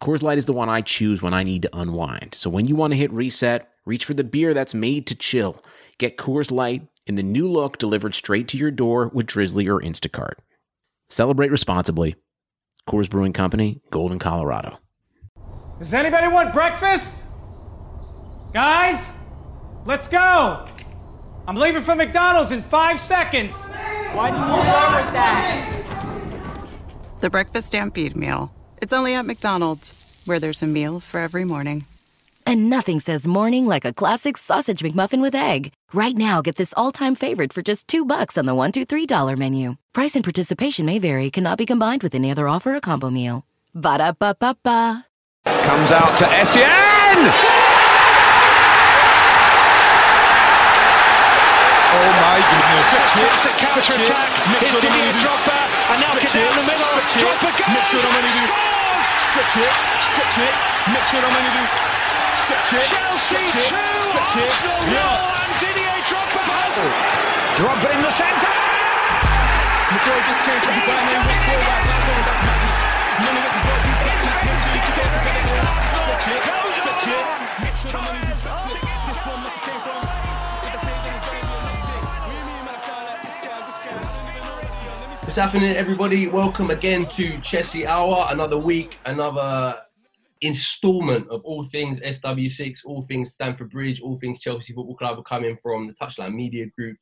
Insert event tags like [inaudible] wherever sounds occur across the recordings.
Coors Light is the one I choose when I need to unwind. So when you want to hit reset, reach for the beer that's made to chill. Get Coors Light in the new look delivered straight to your door with Drizzly or Instacart. Celebrate responsibly. Coors Brewing Company, Golden, Colorado. Does anybody want breakfast? Guys, let's go. I'm leaving for McDonald's in five seconds. Why didn't you start with that? The Breakfast Stampede Meal. It's only at McDonald's, where there's a meal for every morning. And nothing says morning like a classic sausage McMuffin with egg. Right now, get this all-time favorite for just two bucks on the one, two, three dollar menu. Price and participation may vary. Cannot be combined with any other offer or combo meal. Ba da ba ba ba. Comes out to Essien! Oh my goodness. It's a counter attack. It's Didier Drogba. And now get down the middle. Drogba goes. Scores! Stretch it, stretch it, mix it on Manidou. Stretch it, Chelsea stretch it, stretch it. Yeah. and Didier Drogba has. Drogba in the centre. McCoy just came from Dubai, man. What's for right now? Going back madness. None of it can go deep. Just make sure you keep it together. Stretch it, stretch it, mix it on Manidou. Stretch it. What's happening, everybody? Welcome again to Chelsea Hour. Another week, another installment of all things SW6, all things Stamford Bridge, all things Chelsea Football Club are coming from the Touchline Media Group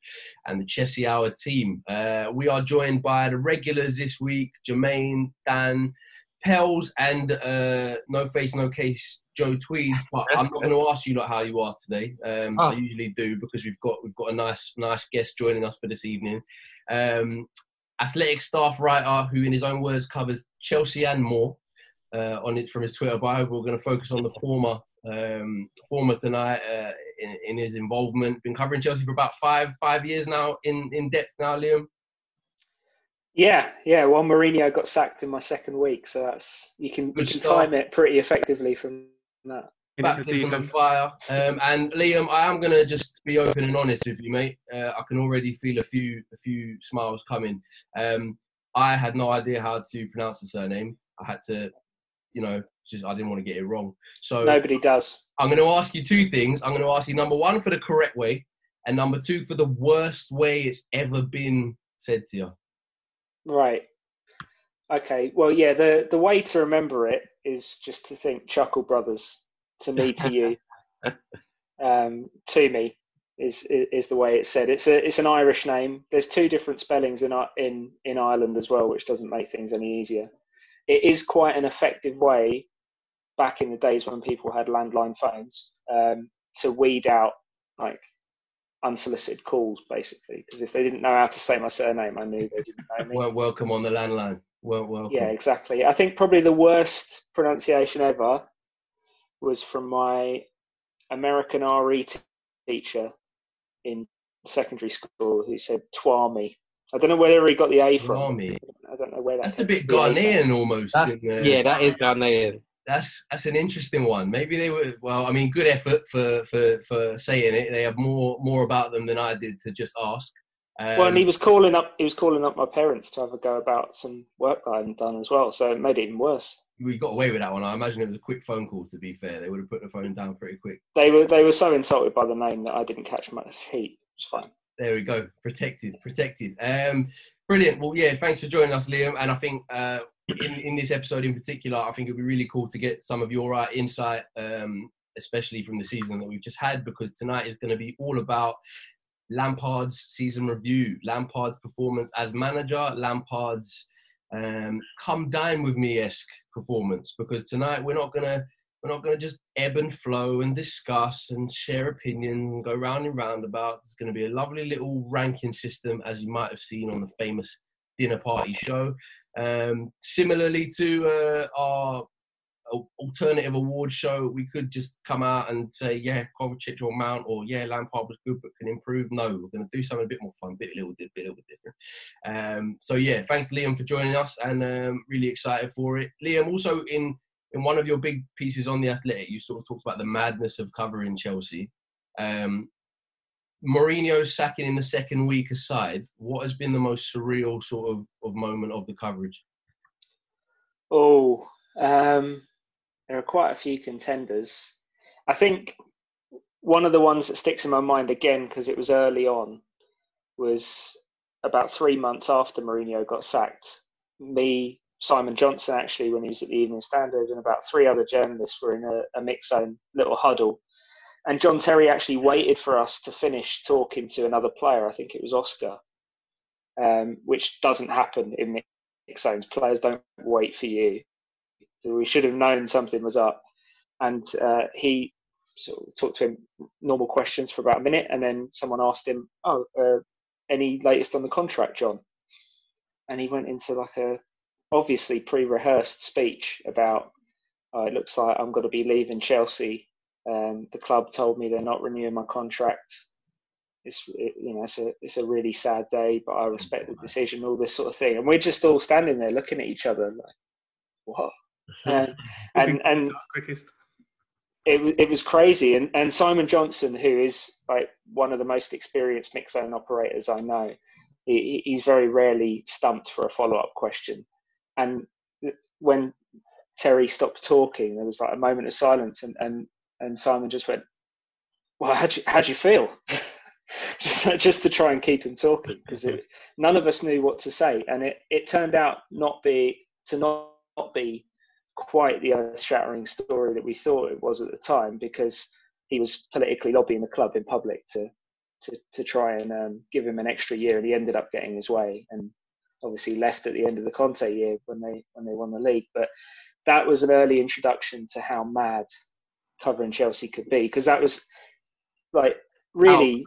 and the Chelsea Hour team. Uh, we are joined by the regulars this week Jermaine, Dan, Pels, and uh, No Face, No Case. Joe Tweed, but I'm not going to ask you like how you are today. Um, I usually do because we've got we've got a nice nice guest joining us for this evening. Um, athletic staff writer who, in his own words, covers Chelsea and more uh, on it from his Twitter bio. We're going to focus on the former um, former tonight uh, in, in his involvement. Been covering Chelsea for about five five years now in in depth now, Liam. Yeah, yeah. Well, Mourinho got sacked in my second week, so that's you can Good you can start. time it pretty effectively from that. Baptism of fire. Um, and Liam, I am going to just be open and honest with you, mate. Uh, I can already feel a few a few smiles coming. Um, I had no idea how to pronounce the surname. I had to, you know, just I didn't want to get it wrong. So Nobody does. I'm going to ask you two things. I'm going to ask you number one for the correct way, and number two for the worst way it's ever been said to you. Right. Okay. Well, yeah. The the way to remember it is just to think Chuckle Brothers to me to you, [laughs] um, to me is, is is the way it's said. It's a it's an Irish name. There's two different spellings in in in Ireland as well, which doesn't make things any easier. It is quite an effective way back in the days when people had landline phones um, to weed out like unsolicited calls, basically. Because if they didn't know how to say my surname, I knew they didn't know me. Well, welcome on the landline. Well, welcome. Yeah, exactly. I think probably the worst pronunciation ever was from my American RE t- teacher in secondary school who said Twami. I don't know where he got the A from. Twami. I don't know where that That's a bit the Ghanaian almost. That's, in yeah, that is Ghanaian. That's that's an interesting one. Maybe they were well. I mean, good effort for for for saying it. They have more more about them than I did to just ask. Um, Well, and he was calling up. He was calling up my parents to have a go about some work I hadn't done as well. So it made it even worse. We got away with that one. I imagine it was a quick phone call. To be fair, they would have put the phone down pretty quick. They were they were so insulted by the name that I didn't catch much heat. It's fine. There we go. Protected, protected. Um, brilliant. Well, yeah, thanks for joining us, Liam. And I think uh, in, in this episode in particular, I think it'd be really cool to get some of your uh, insight, um, especially from the season that we've just had, because tonight is going to be all about Lampard's season review, Lampard's performance as manager, Lampard's um, come dine with me esque performance. Because tonight we're not gonna we're not gonna just ebb and flow and discuss and share opinions and go round and round about. It's to be a lovely little ranking system, as you might have seen on the famous dinner party show. Um, similarly to uh, our alternative award show. We could just come out and say, yeah, Kovacic or Mount, or yeah, Lampard was good but can improve. No, we're going to do something a bit more fun, bit a little bit, bit, a little bit different. Um, so yeah, thanks Liam for joining us, and um, really excited for it. Liam, also in in one of your big pieces on the Athletic, you sort of talked about the madness of covering Chelsea. Um, Mourinho's sacking in the second week aside, what has been the most surreal sort of, of moment of the coverage? Oh, um, there are quite a few contenders. I think one of the ones that sticks in my mind again because it was early on was about three months after Mourinho got sacked. Me, Simon Johnson, actually, when he was at the Evening Standard, and about three other journalists were in a, a mix zone little huddle. And John Terry actually waited for us to finish talking to another player. I think it was Oscar, um, which doesn't happen in mix zones. Players don't wait for you. So we should have known something was up. And uh, he sort of talked to him normal questions for about a minute, and then someone asked him, "Oh, uh, any latest on the contract, John?" And he went into like a obviously pre-rehearsed speech about, oh, "It looks like I'm going to be leaving Chelsea. Um, the club told me they're not renewing my contract. It's it, you know it's a it's a really sad day, but I respect the decision. All this sort of thing, and we're just all standing there looking at each other like, what? Um, [laughs] and and, and quickest. it it was crazy. And and Simon Johnson, who is like one of the most experienced mix zone operators I know, he, he's very rarely stumped for a follow up question. And when Terry stopped talking, there was like a moment of silence, and and and Simon just went, "Well, how do you, how do you feel?" [laughs] just just to try and keep him talking because none of us knew what to say, and it it turned out not be to not, not be quite the earth-shattering story that we thought it was at the time because he was politically lobbying the club in public to to, to try and um, give him an extra year, and he ended up getting his way, and obviously left at the end of the Conte year when they when they won the league. But that was an early introduction to how mad covering Chelsea could be because that was like really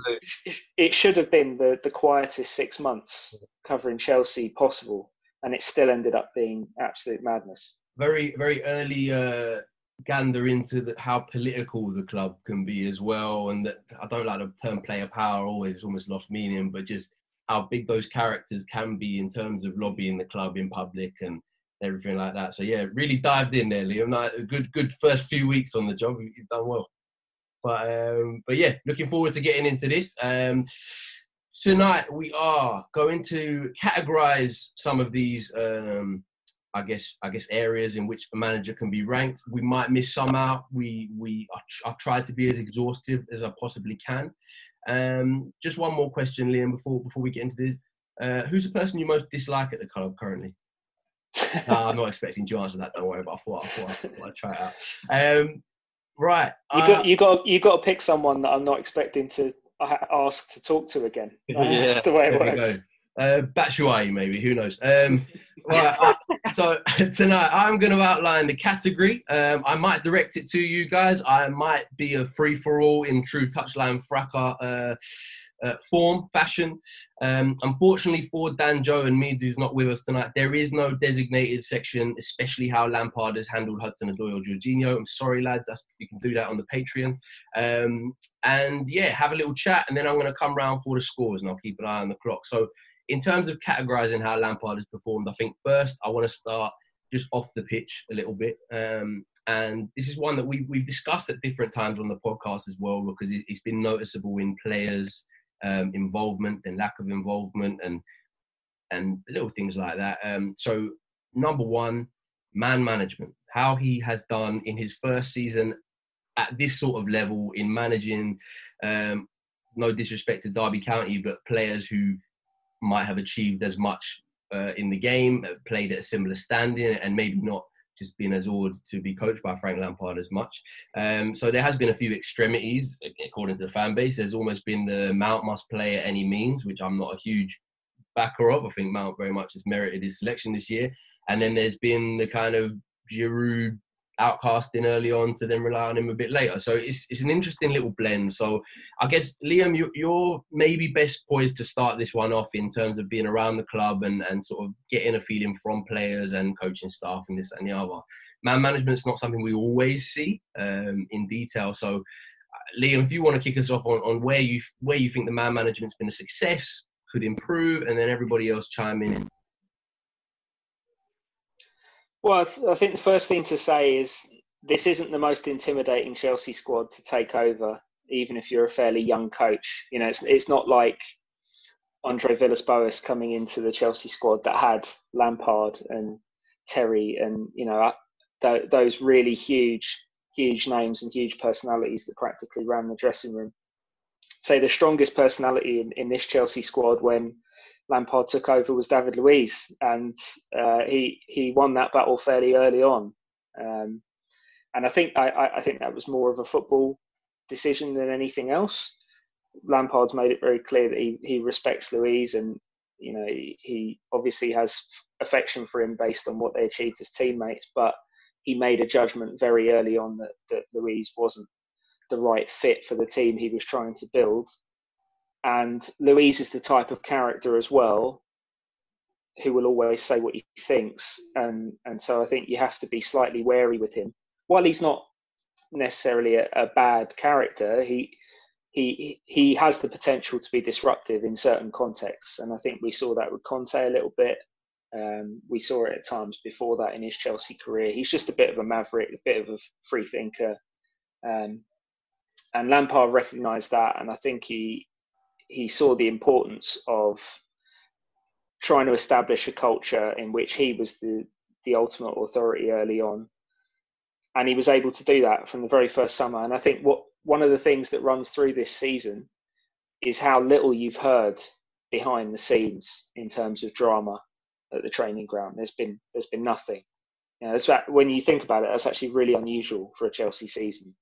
it should have been the the quietest six months covering Chelsea possible, and it still ended up being absolute madness very very early uh, gander into the, how political the club can be as well, and that I don't like the term player power. Always almost lost meaning, but just how big those characters can be in terms of lobbying the club in public and everything like that. So yeah, really dived in there, Liam. Like, a good good first few weeks on the job. You've done well. But um, but yeah, looking forward to getting into this. Um, tonight we are going to categorize some of these um, I guess I guess areas in which a manager can be ranked. We might miss some out. We we I've tried to be as exhaustive as I possibly can. Um, just one more question, Liam, before before we get into this. Uh, who's the person you most dislike at the club currently? no, I'm not expecting you to answer that. Don't worry. But I thought I thought, I thought I'd try it out. Um, right. You got you got you got to pick someone that I'm not expecting to ask to talk to again. [laughs] yeah, That's the way it works. Uh, Batshuayi, maybe. Who knows? Um, [laughs] right, uh, so [laughs] tonight I'm going to outline the category. Um, I might direct it to you guys. I might be a free for all in true touchline fracas uh, uh, form, fashion. Um, unfortunately for Dan Joe and Meads, who's not with us tonight, there is no designated section, especially how Lampard has handled Hudson Odoi or Jorginho. I'm sorry, lads. That's, you can do that on the Patreon. Um, and yeah, have a little chat, and then I'm going to come round for the scores, and I'll keep an eye on the clock. So in terms of categorizing how Lampard has performed, I think first I want to start just off the pitch a little bit. Um, and this is one that we, we've discussed at different times on the podcast as well, because it, has been noticeable in players' um, involvement and lack of involvement and and little things like that. Um, so, number one, man management. How he has done in his first season at this sort of level in managing, um, no disrespect to Derby County, but players who might have achieved as much uh, in the game, uh, played at a similar standing, and maybe not just been as awed to be coached by Frank Lampard as much. Um, so there has been a few extremities according to the fan base. There's almost been the Mount must play at any means, which I'm not a huge backer of. I think Mount very much has merited his selection this year. And then there's been the kind of Giroud outcasting early on to then rely on him a bit later. So it's it's an interesting little blend. So I guess Liam, you, you're maybe best poised to start this one off in terms of being around the club and and sort of getting a feeling from players and coaching staff and this and the other. man management is not something we always see um, in detail. So, uh, Liam, if you want to kick us off on, on where you where you think the man management's been a success, could improve, and then everybody else chime in. Well, I, th- I think the first thing to say is this isn't the most intimidating Chelsea squad to take over, even if you're a fairly young coach. You know, it's it's not like Andre Villas-Boas coming into the Chelsea squad that had Lampard and Terry and you know uh, th- those really huge, huge names and huge personalities that practically ran the dressing room. Say the strongest personality in, in this Chelsea squad when Lampard took over was David Luiz, and uh, he he won that battle fairly early on. Um, and I think I, I think that was more of a football decision than anything else. Lampard's made it very clear that he, he respects Luiz and you know he, he obviously has affection for him based on what they achieved as teammates, but he made a judgment very early on that, that Luiz wasn't the right fit for the team he was trying to build. And Luiz is the type of character as well who will always say what he thinks. And, and so I think you have to be slightly wary with him. While he's not necessarily a, a bad character, he, he, he has the potential to be disruptive in certain contexts. And I think we saw that with Conte a little bit. Um, we saw it at times before that in his Chelsea career. He's just a bit of a maverick, a bit of a free thinker. Um, and Lampard recognised that, and I think he he saw the importance of trying to establish a culture in which he was the the ultimate authority early on, and he was able to do that from the very first summer. And I think what one of the things that runs through this season is how little you've heard behind the scenes in terms of drama at the training ground. There's been there's been nothing. You know, that, when you think about it, that's actually really unusual for a Chelsea season.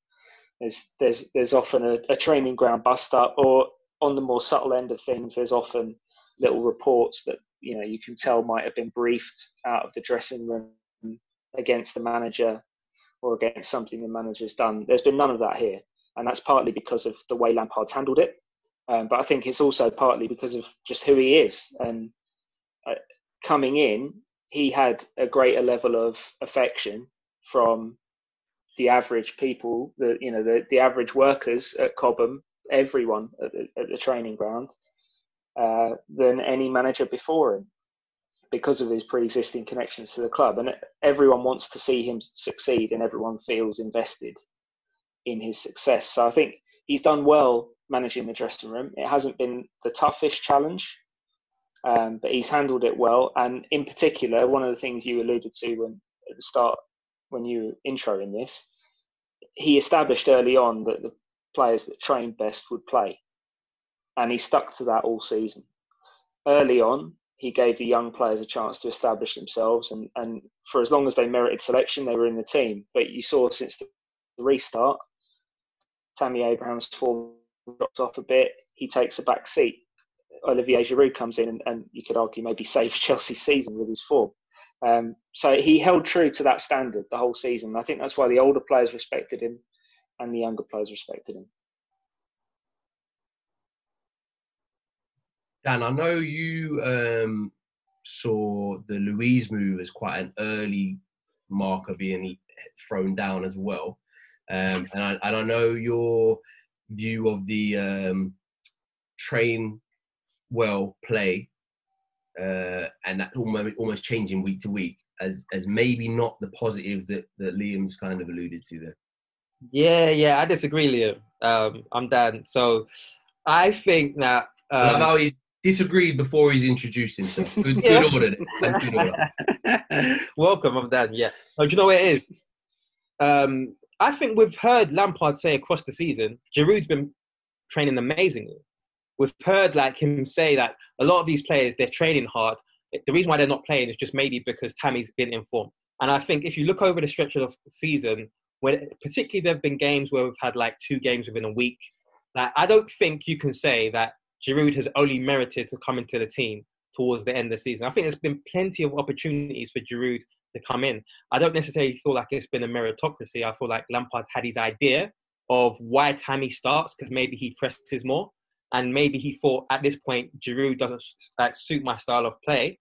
There's there's there's often a, a training ground bust up, or on the more subtle end of things, there's often little reports that you know you can tell might have been briefed out of the dressing room against the manager or against something the manager's done. There's been none of that here, and that's partly because of the way Lampard's handled it. Um, but I think it's also partly because of just who he is. And uh, coming in, he had a greater level of affection from the average people, the you know the, the average workers at Cobham, everyone at the, at the training ground, uh, than any manager before him, because of his pre-existing connections to the club, and everyone wants to see him succeed, and everyone feels invested in his success. So I think he's done well managing the dressing room. It hasn't been the toughest challenge, um, but he's handled it well. And in particular, one of the things you alluded to when at the start when you intro in this, he established early on that the players that trained best would play. And he stuck to that all season. Early on, he gave the young players a chance to establish themselves. And, and for as long as they merited selection, they were in the team. But you saw since the restart, Tammy Abraham's form drops off a bit. He takes a back seat. Olivier Giroud comes in and, and you could argue maybe [laughs] saves Chelsea's season with his form. Um, so he held true to that standard the whole season. I think that's why the older players respected him and the younger players respected him. Dan, I know you um, saw the Luiz move as quite an early marker being thrown down as well. Um, and, I, and I know your view of the um, train well play uh, and that almost almost changing week to week as as maybe not the positive that that Liam's kind of alluded to there. Yeah, yeah, I disagree, Liam. Um, I'm Dan. So I think that um, how he's disagreed before he's introduced himself. Good, yeah. good order. Good [laughs] order. Welcome, I'm Dan. Yeah. Oh, do you know what it is? Um, I think we've heard Lampard say across the season, Giroud's been training amazingly we've heard like him say that a lot of these players they're training hard. The reason why they're not playing is just maybe because Tammy's been informed. And I think if you look over the stretch of the season, when particularly there have been games where we've had like two games within a week, like I don't think you can say that Giroud has only merited to come into the team towards the end of the season. I think there's been plenty of opportunities for Giroud to come in. I don't necessarily feel like it's been a meritocracy. I feel like Lampard had his idea of why Tammy starts because maybe he presses more and maybe he thought at this point Giroud doesn't like, suit my style of play.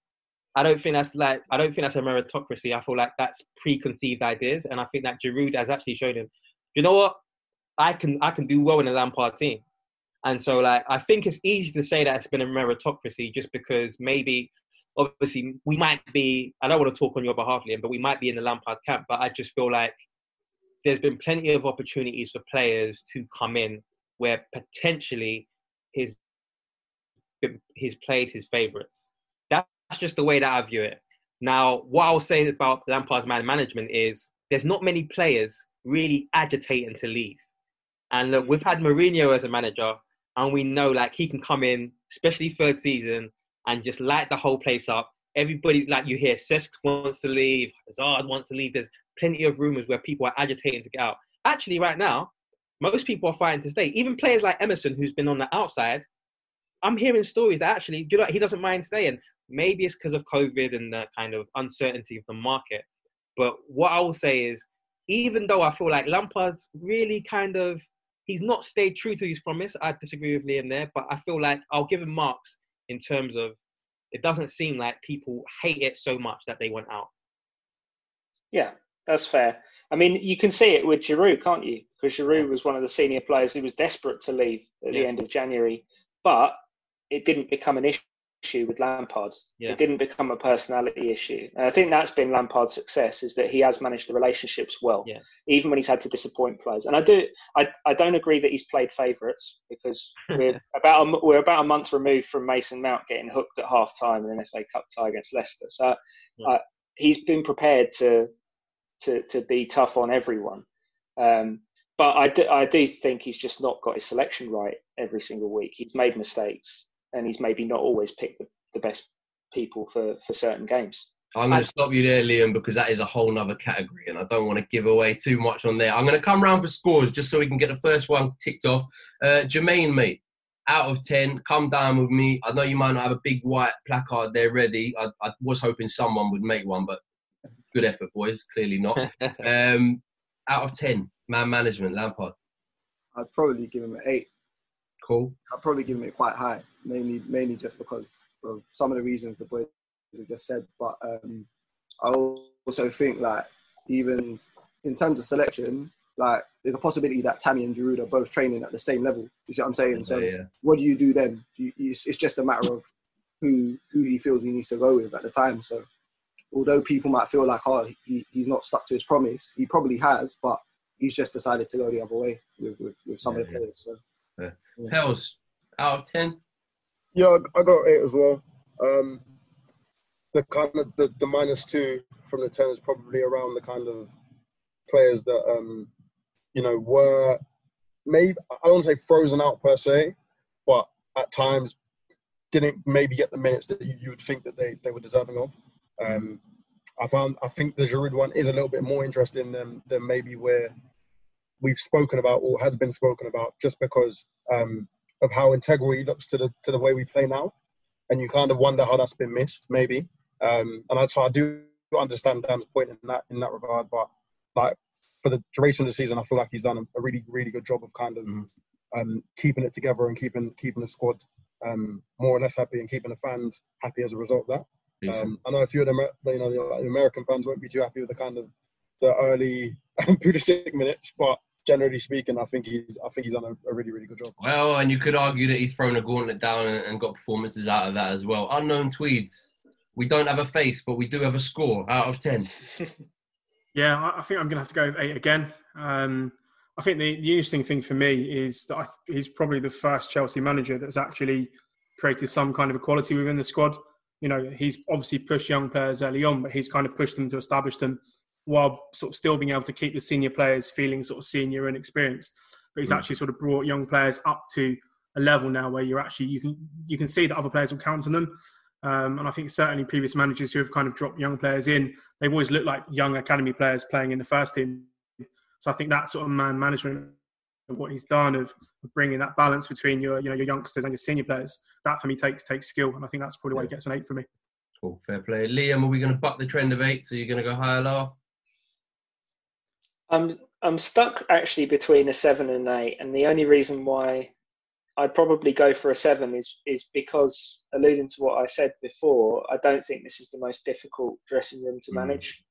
I don't think that's like I don't think that's a meritocracy. I feel like that's preconceived ideas, and I think that Giroud has actually shown him. You know what? I can I can do well in a Lampard team, and so like I think it's easy to say that it's been a meritocracy just because maybe obviously we might be. I don't want to talk on your behalf, Liam, but we might be in the Lampard camp. But I just feel like there's been plenty of opportunities for players to come in where potentially his he's played his favourites. That's just the way that I view it. Now, what I'll say about Lampard's man management is there's not many players really agitating to leave. And look, we've had Mourinho as a manager, and we know like he can come in, especially third season, and just light the whole place up. Everybody, like you hear, Cesc wants to leave, Hazard wants to leave. There's plenty of rumors where people are agitating to get out. Actually, right now, most people are fighting to stay. Even players like Emerson, who's been on the outside, I'm hearing stories that actually, you know, he doesn't mind staying. Maybe it's because of COVID and the kind of uncertainty of the market. But what I will say is, even though I feel like Lampard's really kind of, he's not stayed true to his promise. I disagree with Liam there, but I feel like I'll give him marks in terms of it doesn't seem like people hate it so much that they went out. Yeah, that's fair. I mean, you can see it with Giroud, can't you? Because Giroud was one of the senior players who was desperate to leave at the end of January, but it didn't become an issue with Lampard. Yeah. It didn't become a personality issue. And I think that's been Lampard's success is that he has managed the relationships well, Yeah. even when he's had to disappoint players. And I do, I, I don't agree that he's played favourites because [laughs] we're about a, we're about a month removed from Mason Mount getting hooked at half time in an FA Cup tie against Leicester. So Yeah. uh, he's been prepared to to to be tough on everyone. Um, but I do, I do think he's just not got his selection right every single week. He's made mistakes, and he's maybe not always picked the, the best people for, for certain games. I'm going to stop you there, Liam, because that is a whole nother category, and I don't want to give away too much on there. I'm going to come round for scores just so we can get the first one ticked off. Uh, Jermaine, mate, out of 10, come down with me. I know you might not have a big white placard there ready. I, I was hoping someone would make one, but good effort, boys. Clearly not. [laughs] um, out of 10, man management, Lampard. I'd probably give him an eight. Cool. I'd probably give him it quite high, mainly mainly just because of some of the reasons the boys have just said. But um, I also think like even in terms of selection, like there's a possibility that Tammy and Giroud are both training at the same level. You see what I'm saying? So Yeah, yeah. what do you do then? Do you, it's, just a matter of who who he feels he needs to go with at the time. So although people might feel like oh he, he's not stuck to his promise, he probably has, but he's just decided to go the other way with with, with some of the Yeah, players. So. Yeah. Hells, out of 10? Yeah, I got eight as well. Um, the kind of the, the minus two from the ten is probably around the kind of players that um, you know were maybe I don't want to say frozen out per se, but at times didn't maybe get the minutes that you, you would think that they, they were deserving of. Um, I found I think the Giroud one is a little bit more interesting than than maybe where we've spoken about or has been spoken about, just because um, of how integral he looks to the to the way we play now, and you kind of wonder how that's been missed, maybe. Um, and that's why I do understand Dan's point in that in that regard. But like for the duration of the season, I feel like he's done a, really really good job of kind of um, keeping it together and keeping keeping the squad um, more or less happy and keeping the fans happy as a result of that. Um, I know a few of the you know the, American fans won't be too happy with the kind of the early [laughs] Pulisic minutes, but generally speaking, I think he's I think he's done a, a really really good job. Well, and you could argue that he's thrown a gauntlet down and, and got performances out of that as well. Unknown Tweeds. We don't have a face, but we do have a score out of 10. [laughs] Yeah, I- I think I'm going to have to go with eight again. Um, I think the, the interesting thing for me is that I, he's probably the first Chelsea manager that's actually created some kind of equality within the squad. You know, he's obviously pushed young players early on, but he's kind of pushed them to establish them while sort of still being able to keep the senior players feeling sort of senior and experienced. But he's Mm. actually sort of brought young players up to a level now where you're actually you can you can see that other players will count on them. Um, and I think certainly previous managers who have kind of dropped young players in, they've always looked like young academy players playing in the first team. So I think that sort of man management of what he's done of, of bringing that balance between your you know your youngsters and your senior players, that for me takes takes skill, and I think that's probably why he gets an eight for me. Cool, fair play. Liam, are we going to buck the trend of eight? So you're going to go higher, lower? I'm I'm stuck actually between a seven and an eight, and the only reason why I'd probably go for a seven is is because alluding to what I said before, I don't think this is the most difficult dressing room to Mm. manage.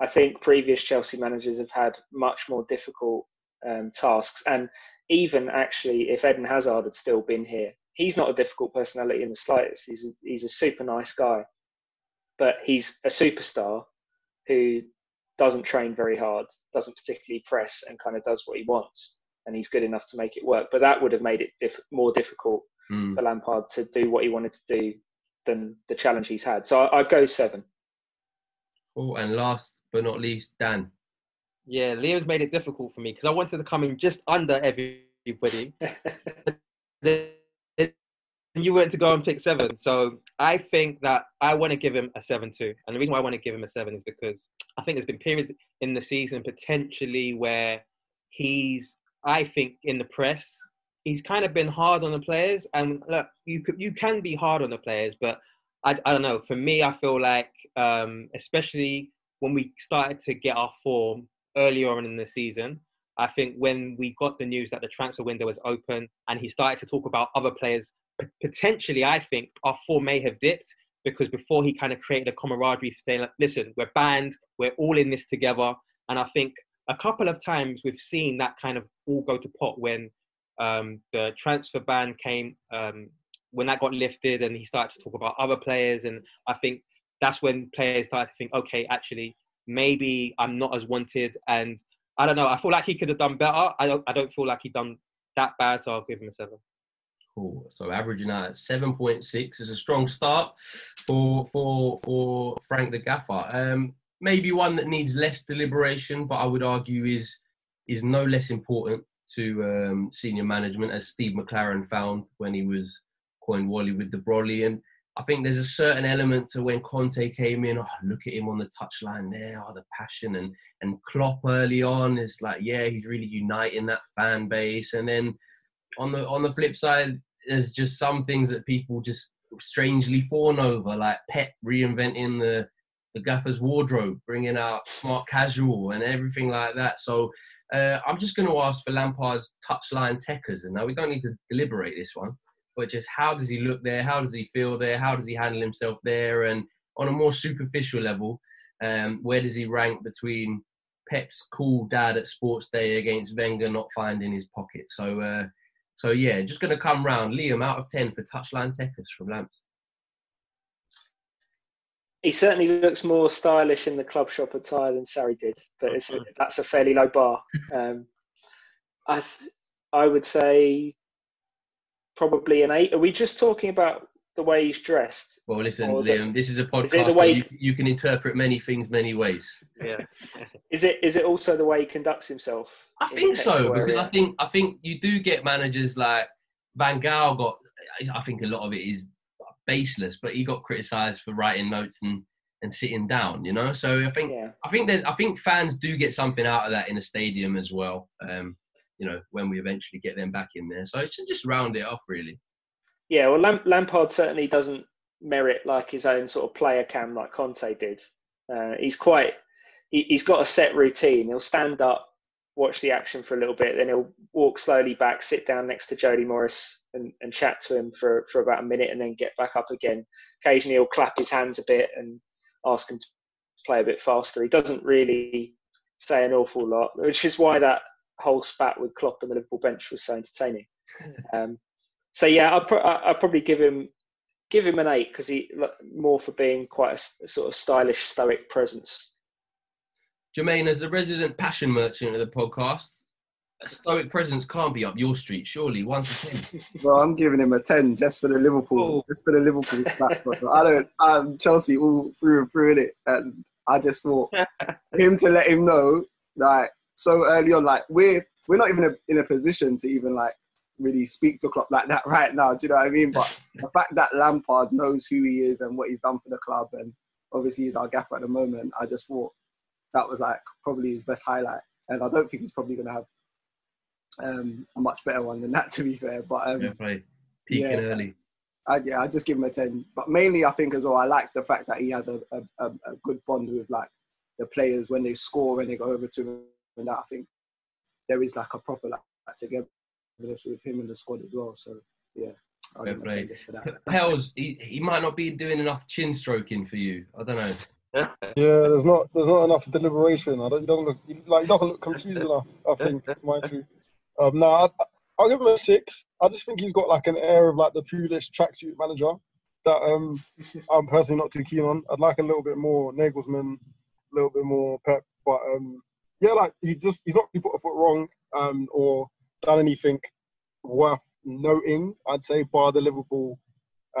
I think previous Chelsea managers have had much more difficult um, tasks, and even actually, if Eden Hazard had still been here, he's not a difficult personality in the slightest. He's a, he's a super nice guy, but he's a superstar who doesn't train very hard, doesn't particularly press, and kind of does what he wants, and he's good enough to make it work. But that would have made it diff- more difficult Mm. for Lampard to do what he wanted to do than the challenge he's had. So I, I'd go seven. Cool. And last but not least, Dan. Yeah, Liam's made it difficult for me because I wanted to come in just under everybody. [laughs] then you went to go and pick seven. So I think that I want to give him a seven too. And the reason why I want to give him a seven is because I think there's been periods in the season potentially where he's, I think, in the press, he's kind of been hard on the players. And look, you could, you can be hard on the players, but I, I don't know. For me, I feel like, um, especially when we started to get our form earlier on in the season, I think when we got the news that the transfer window was open and he started to talk about other players, potentially, I think our form may have dipped because before he kind of created a camaraderie saying, like, listen, we're banned, we're all in this together. And I think a couple of times we've seen that kind of all go to pot when um, the transfer ban came, um, when that got lifted and he started to talk about other players. And I think that's when players started to think, okay, actually, maybe I'm not as wanted. And I don't know. I feel like he could have done better. I don't. I don't feel like he done that bad. So I'll give him a seven. Cool. So averaging out at seven point six is a strong start for for for Frank the Gaffer. Um, maybe one that needs less deliberation, but I would argue is is no less important to um, senior management, as Steve McClaren found when he was coined Wally with the Brolly. And I think there's a certain element to when Conte came in. Oh, look at him on the touchline there. Oh, the passion and and Klopp early on is like, yeah, he's really uniting that fan base. And then on the on the flip side, there's just some things that people just strangely fawn over, like Pep reinventing the the gaffer's wardrobe, bringing out smart casual and everything like that. So uh, I'm just going to ask for Lampard's touchline techers, and now we don't need to deliberate this one, but just how does he look there? How does he feel there? How does he handle himself there? And on a more superficial level, um, where does he rank between Pep's cool dad at sports day against Wenger not finding his pocket? So. Uh, so yeah, just going to come round. Liam, out of ten for touchline techers from Lamps. He certainly looks more stylish in the club shop attire than Sarri did, but it's a, that's a fairly low bar. [laughs] Um, I th- I would say probably an eight. Are we just talking about the way he's dressed? Well, listen, the- Liam, this is a Is it podcast. the where way- you, you can interpret many things many ways. Yeah. [laughs] Is it is it also the way he conducts himself? I think so technical because I think I think you do get managers like Van Gaal got. I think a lot of it is baseless, but he got criticised for writing notes and and sitting down. You know, so I think Yeah. I think there's I think fans do get something out of that in a stadium as well. Um, you know, when we eventually get them back in there, so it should just round it off really. Yeah, well, Lamp- Lampard certainly doesn't merit like his own sort of player cam like Conte did. Uh, he's quite, he, he's got a set routine. He'll stand up, watch the action for a little bit, then he'll walk slowly back, sit down next to Jody Morris and, and chat to him for, for about a minute and then get back up again. Occasionally he'll clap his hands a bit and ask him to play a bit faster. He doesn't really say an awful lot, which is why that whole spat with Klopp and the Liverpool bench was so entertaining. [laughs] Um, so yeah, I'd, pro- I- I'd probably give him give him an eight because he like, more for being quite a sort of stylish, stoic presence. Jermaine, as a resident passion merchant of the podcast, a stoic presence can't be up your street, surely. One to ten. [laughs] Well, I'm giving him a ten just for the Liverpool, oh. just for the Liverpool stat. I don't. I'm Chelsea all through and through in it, and I just thought [laughs] him to let him know, like so early on, like we're we're not even in a position to even like really speak to Klopp like that [laughs] right now. Do you know what I mean? But the fact that Lampard knows who he is and what he's done for the club, and obviously he's our gaffer at the moment, I just thought that was like probably his best highlight, and I don't think he's probably going to have um, a much better one than that, [laughs] to be fair. But um, Fair play. Peaking Yeah. early. I, yeah, I just give him a ten. But mainly, I think as well, I like the fact that he has a, a, a, good bond with like the players when they score and they go over to him, and that I think there is like a proper like togetherness this with him in the squad as well. So yeah, I'll Fair give him a play. 10 just for that. Pels, he, he might not be doing enough chin stroking for you. I don't know. [laughs] Yeah, there's not there's not enough deliberation. I don't, he doesn't look he, like he doesn't look confused enough. I think, mind you. Um, no, I, I'll give him a six. I just think he's got like an air of like the Pulis tracksuit manager that um I'm personally not too keen on. I'd like a little bit more Nagelsmann, a little bit more Pep, but um yeah, like he just he's not really put a foot wrong um or done anything worth noting. I'd say bar the Liverpool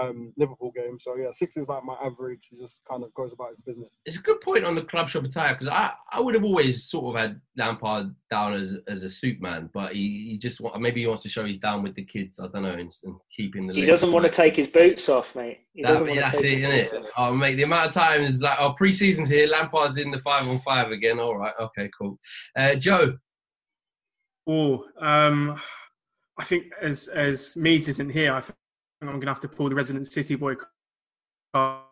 um Liverpool game. So yeah, six is like my average. He just kind of goes about his business. It's a good point on the club shop attire because I, I would have always sort of had Lampard down as as a suit man, but he, he just want, maybe he wants to show he's down with the kids. I don't know, and, and keeping the. He doesn't want to take his boots off, mate. He That, doesn't that's to take it, his isn't it? Oh, mate, the amount of time is like, oh, pre-season's here. Lampard's in the five on five again. All right, okay, cool. Uh, Joe, Oh, um, I think as as Meads isn't here, I think I'm going to have to pull the resident City boy card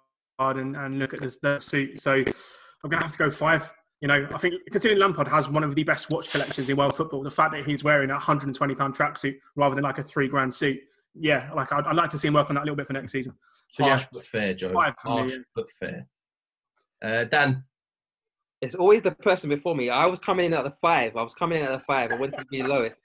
and, and look at this the suit. So I'm going to have to go five. You know, I think considering Lampard has one of the best watch collections in world football, the fact that he's wearing a 120 pound tracksuit rather than like a three grand suit, yeah, like I'd, I'd like to see him work on that a little bit for next season. So harsh yeah, but fair, Joe. Harsh me. yeah. but fair. Uh, Dan, It's always the person before me. I was coming in at the five. I was coming in at the five. I wanted to be lowest.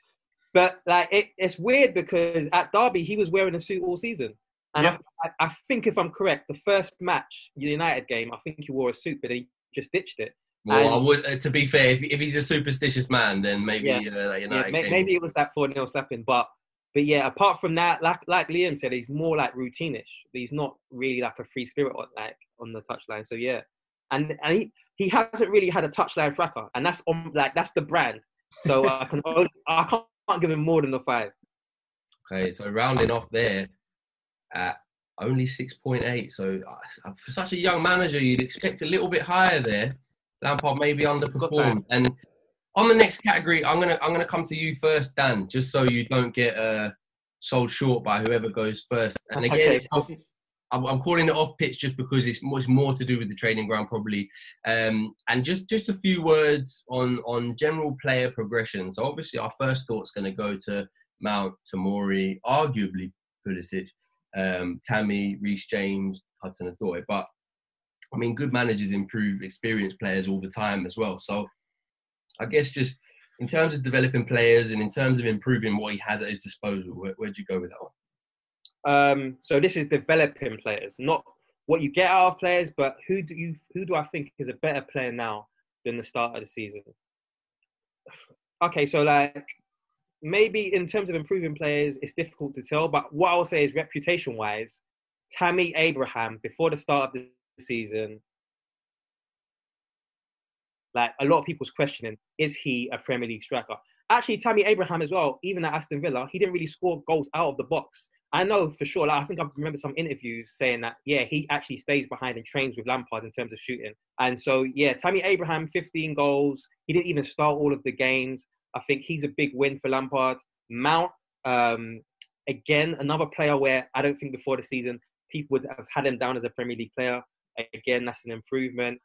But like it, it's weird because at Derby he was wearing a suit all season. And I, I, I think if I'm correct, the first match, the United game, I think he wore a suit, but he just ditched it. well, I would. Uh, to be fair, if, if he's a superstitious man, then maybe Yeah. uh, Yeah, United game- maybe it was that 4 0 slapping, but but yeah, apart from that, like like Liam said, he's more like routinish. He's not really like a free spirit on like on the touchline. So yeah, and and he, he hasn't really had a touchline fracker, and that's on like that's the brand. So I can only, I can't, give him more than the five. Okay, so rounding off there at only 6.8. So uh, for such a young manager, you'd expect a little bit higher there. Lampard maybe underperformed. And on the next category, I'm gonna I'm gonna come to you first, Dan, just so you don't get uh, sold short by whoever goes first. And [laughs] again, Okay. I'm, calling it off pitch just because it's much more to do with the training ground probably. Um, and just just a few words on on general player progression. So obviously, our first thought's going to go to Mount, Tomori, arguably Pulisic, um, Tammy, Reece James, Hudson Odoi. But I mean, good managers improve experienced players all the time as well. So I guess just in terms of developing players and in terms of improving what he has at his disposal, where, where'd you go with that one? Um, so this is developing players, not what you get out of players, but who do you who do I think is a better player now than the start of the season? Okay, so like maybe in terms of improving players, it's difficult to tell. But what I'll say is reputation wise, Tammy Abraham before the start of the season, like a lot of people's questioning, is he a Premier League striker? Actually, Tammy Abraham as well, even at Aston Villa, he didn't really score goals out of the box. I know for sure. Like, I think I remember some interviews saying that yeah, he actually stays behind and trains with Lampard in terms of shooting. And so yeah, Tammy Abraham, 15 goals. He didn't even start all of the games. I think he's a big win for Lampard. Mount, um, again, another player where I don't think before the season people would have had him down as a Premier League player. Again, that's an improvement.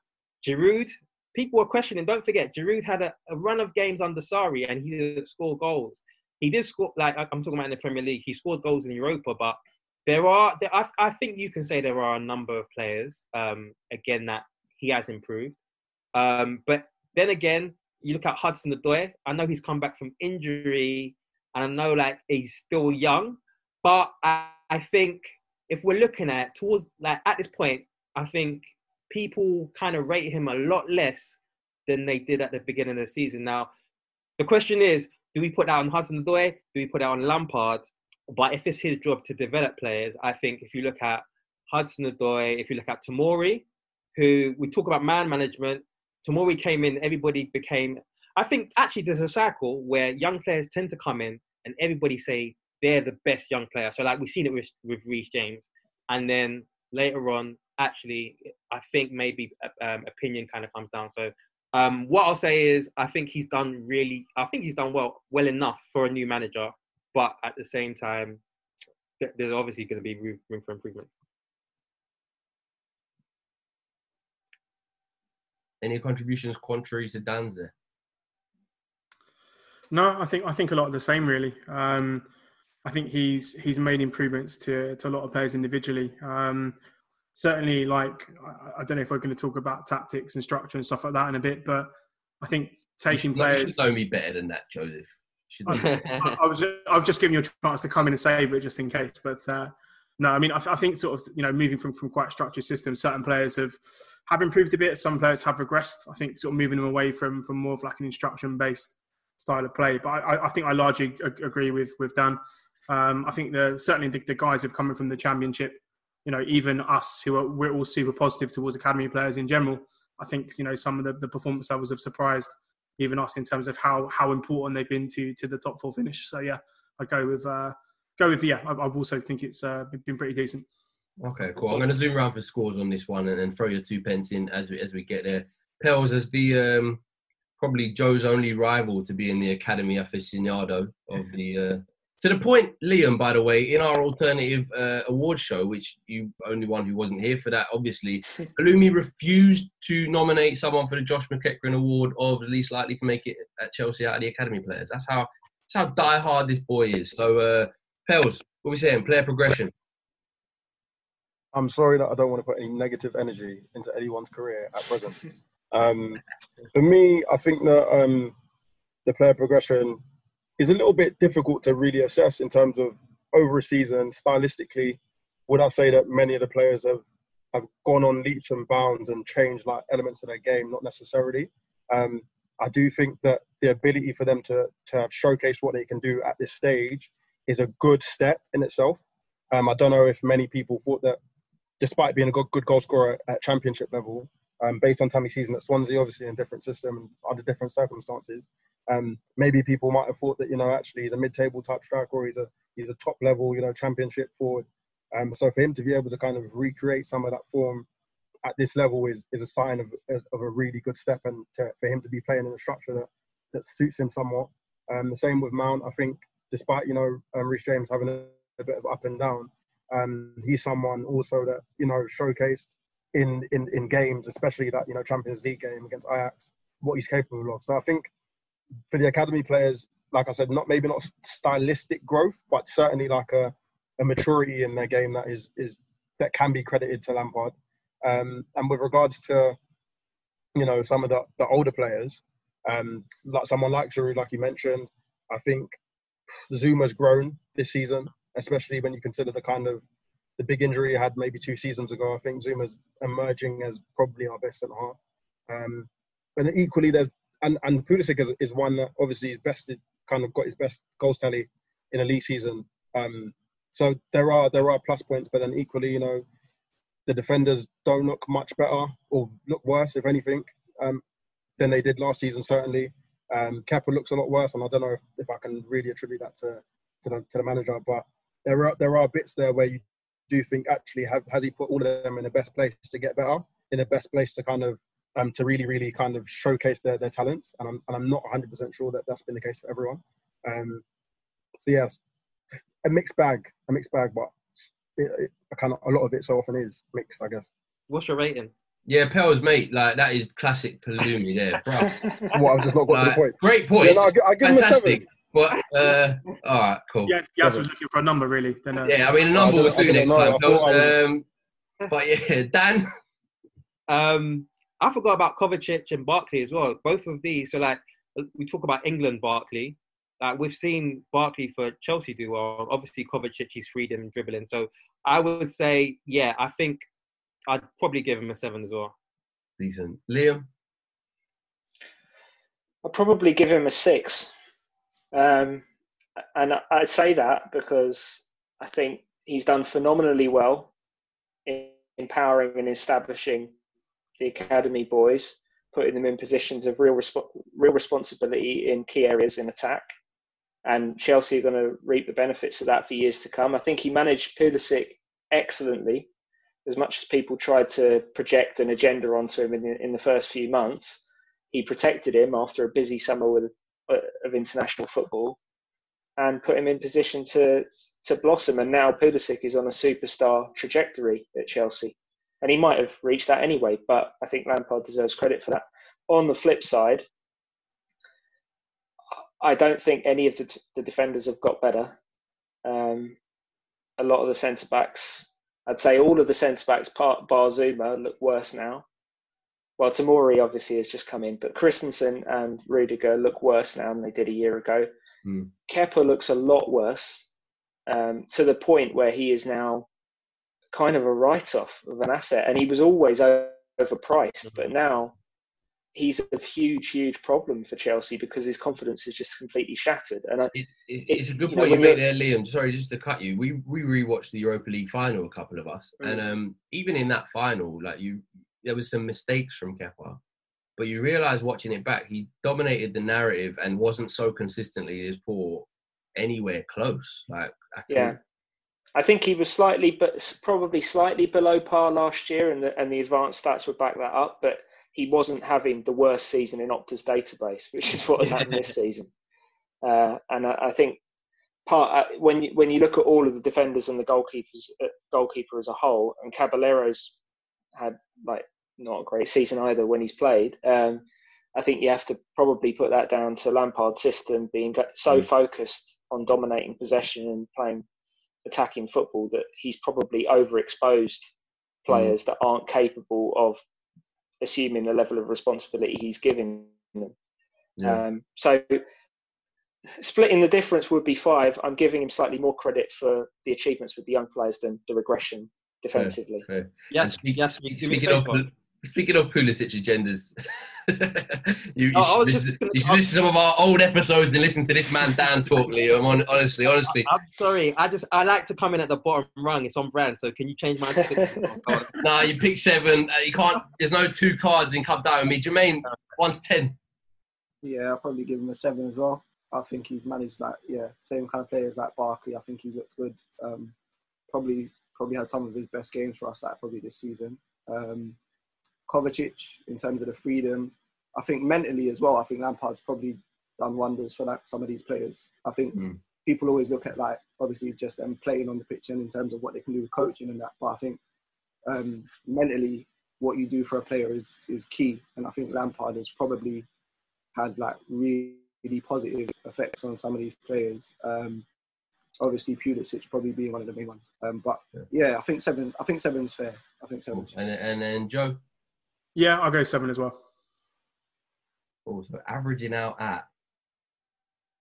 Giroud, people were questioning. Don't forget, Giroud had a, a run of games under Sarri and he didn't score goals. He did score, like I'm talking about in the Premier League. He scored goals in Europa, but there are, there, I, I think you can say there are a number of players, um, again, that he has improved. Um, but then again, you look at Hudson Odoi. I know he's come back from injury, and I know like he's still young, but I, I think if we're looking at towards like at this point, I think people kind of rate him a lot less than they did at the beginning of the season. Now, the question is, do we put that on Hudson Odoi? Do we put that on Lampard? But if it's his job to develop players, I think if you look at Hudson Odoi, if you look at Tomori, who we talk about man management, Tomori came in, everybody became. I think actually there's a cycle where young players tend to come in and everybody say they're the best young player. So like we've seen it with with Reece James, and then later on, actually, I think maybe um, opinion kind of comes down. So um, what I'll say is I think he's done really. I think he's done well, well enough for a new manager. But at the same time, there's obviously going to be room, room for improvement. Any contributions contrary to Dan's there? No, I think I think a lot of the same really. Um, I think he's he's made improvements to to a lot of players individually. Um, certainly, like I, I don't know if we're going to talk about tactics and structure and stuff like that in a bit, but I think taking you should, know- you players. should know me better than that, Joseph. You should know me. I, I was I was just giving you a chance to come in and save it just in case, but uh, no, I mean I, I think sort of you know moving from from quite structured systems, certain players have have improved a bit. Some players have regressed. I think sort of moving them away from from more of like an instruction based style of play. But I, I think I largely ag- agree with with Dan. Um, I think the certainly the, the guys who've coming from the championship, you know, even us who are we're all super positive towards academy players in general. I think you know some of the, the performance levels have surprised even us in terms of how how important they've been to to the top four finish. So yeah, I go with uh, go with yeah. I, I also think it's uh, been pretty decent. Okay, cool. I'm going to zoom around for scores on this one and then throw your two pence in as we as we get there. Pels as the um, probably Joe's only rival to be in the Academy aficionado of the. Uh, to the point, Liam, by the way, in our alternative uh, award show, which you only one who wasn't here for that, obviously, [laughs] Halloumi refused to nominate someone for the Josh McEachran Award of the least likely to make it at Chelsea out of the Academy players. That's how that's how diehard this boy is. So, uh, Pels, what are we saying? Player progression. I'm sorry that I don't want to put any negative energy into anyone's career at present. [laughs] Um, for me, I think that um, the player progression is a little bit difficult to really assess in terms of over a season. Stylistically, would I say that many of the players have have gone on leaps and bounds and changed like elements of their game? Not necessarily. Um, I do think that the ability for them to to have showcased what they can do at this stage is a good step in itself. Um, I don't know if many people thought that, despite being a good, good goal scorer at championship level, um, based on Tammy's season at Swansea, obviously in different system and under different circumstances, um, maybe people might have thought that you know actually he's a mid-table type striker or he's a he's a top level you know championship forward. Um, so for him to be able to kind of recreate some of that form at this level is is a sign of of a really good step, and to, for him to be playing in a structure that that suits him somewhat. Um, the same with Mount. I think despite you know um, James having a, a bit of up and down, um, he's someone also that you know showcased in, in in games, especially that you know Champions League game against Ajax, what he's capable of. So I think for the academy players, like I said, not maybe not stylistic growth, but certainly like a, a maturity in their game that is is that can be credited to Lampard. Um, and with regards to you know some of the, the older players, um, like someone like Giroud, like you mentioned, I think Zouma's grown this season, especially when you consider the kind of the big injury he had maybe two seasons ago. I think Zouma's emerging as probably our best centre half. Um, but equally, there's and and Pulisic is, is one that obviously is best kind of got his best goals tally in a league season. Um, so there are there are plus points, but then equally, you know, the defenders don't look much better or look worse, if anything, um, than they did last season. Certainly, um, Kepa looks a lot worse, and I don't know if, if I can really attribute that to to the, to the manager. But there are there are bits there where you do think actually have has he put all of them in the best place to get better, in the best place to kind of um, to really really kind of showcase their, their talents, and I'm and I'm not 100 percent sure that that's been the case for everyone. Um, so yes, a mixed bag, a mixed bag, but it, it, kind of a lot of it so often is mixed, I guess. What's your rating? Yeah, Pels, mate, like that is classic Palumi there, bro. [laughs] What I've just not got to the point. Great point. Yeah, no, I, gi- I give him a seven. But uh, all right, cool. Yeah, Yas was looking for a number really. Then, uh, Yeah, I mean, a number I would don't- I do don't next know. time. I thought I was- Um, but yeah, [laughs] Dan. Um, I forgot about Kovacic and Barkley as well. Both of these. So like we talk about England, Barkley. Like we've seen Barkley for Chelsea do well. Obviously, Kovacic, he's freedom and dribbling. So I would say, yeah, I think I'd probably give him a seven as well. Decent. Liam. I'd probably give him a six. Um, and I- I say that because I think he's done phenomenally well in empowering and establishing the academy boys, putting them in positions of real resp- real responsibility in key areas in attack. And Chelsea are going to reap the benefits of that for years to come. I think he managed Pulisic excellently. As much as people tried to project an agenda onto him in the, in the first few months, he protected him after a busy summer with, uh, of international football and put him in position to to blossom. And now Pulisic is on a superstar trajectory at Chelsea, and he might have reached that anyway. But I think Lampard deserves credit for that. On the flip side, I don't think any of the, the defenders have got better. Um, a lot of the centre backs, I'd say all of the centre backs, part bar Zouma, look worse now. Well, Tomori obviously has just come in, but Christensen and Rudiger look worse now than they did a year ago. Mm. Kepa looks a lot worse um, to the point where he is now kind of a write-off of an asset, and he was always overpriced, but now he's a huge, huge problem for Chelsea because his confidence is just completely shattered. And I, it, it, it's a good you point know, you make there, Liam. Sorry, just to cut you. We we rewatched the Europa League final, a couple of us, Mm. and um, even in that final, like you, there was some mistakes from Kepa, but you realise watching it back, he dominated the narrative and wasn't so consistently as poor anywhere close. Like at Yeah. all. I think he was slightly, but probably slightly below par last year, and the and the advanced stats would back that up. But he wasn't having the worst season in Opta's database, [laughs] which is what has happened this season. Uh, and I, I think part uh, when you, when you look at all of the defenders and the goalkeepers, uh, goalkeeper as a whole, and Caballero's had like not a great season either when he's played. Um, I think you have to probably put that down to Lampard's system being so focused on dominating possession and playing attacking football that he's probably overexposed players that aren't capable of assuming the level of responsibility he's giving them. Yeah. Um, so splitting the difference would be five. I'm giving him slightly more credit for the achievements with the young players than the regression defensively. Fair, fair. Yeah, And speak- yeah, speak- do me a speaking of favour. Speaking of Pulisic agendas, [laughs] you, you, Oh, should, listen, gonna- you should listen to some of our old episodes and listen to this man Dan talk, Liam. On, honestly, honestly. I'm sorry. I just I like to come in at the bottom rung. It's on brand. So can you change my? [laughs] Nah, you pick seven. Uh, you can't. There's no two cards in Cup Down with me. Jermaine, one to ten. Yeah, I'll probably give him a seven as well. I think he's managed like yeah, same kind of players like Barkley. I think he's looked good. Um, probably probably had some of his best games for us like probably this season. Um, Kovacic in terms of the freedom. I think mentally as well. I think Lampard's probably done wonders for that some of these players. I think people always look at like obviously just them playing on the pitch and in terms of what they can do with coaching and that. But I think um, mentally what you do for a player is is key. And I think Lampard has probably had like really, positive effects on some of these players. Um, obviously, Pulisic probably being one of the main ones. Um, but yeah. I think seven. I think seven's fair. I think seven's fair. And and then Joe. Yeah, I'll go seven as well. Also averaging out at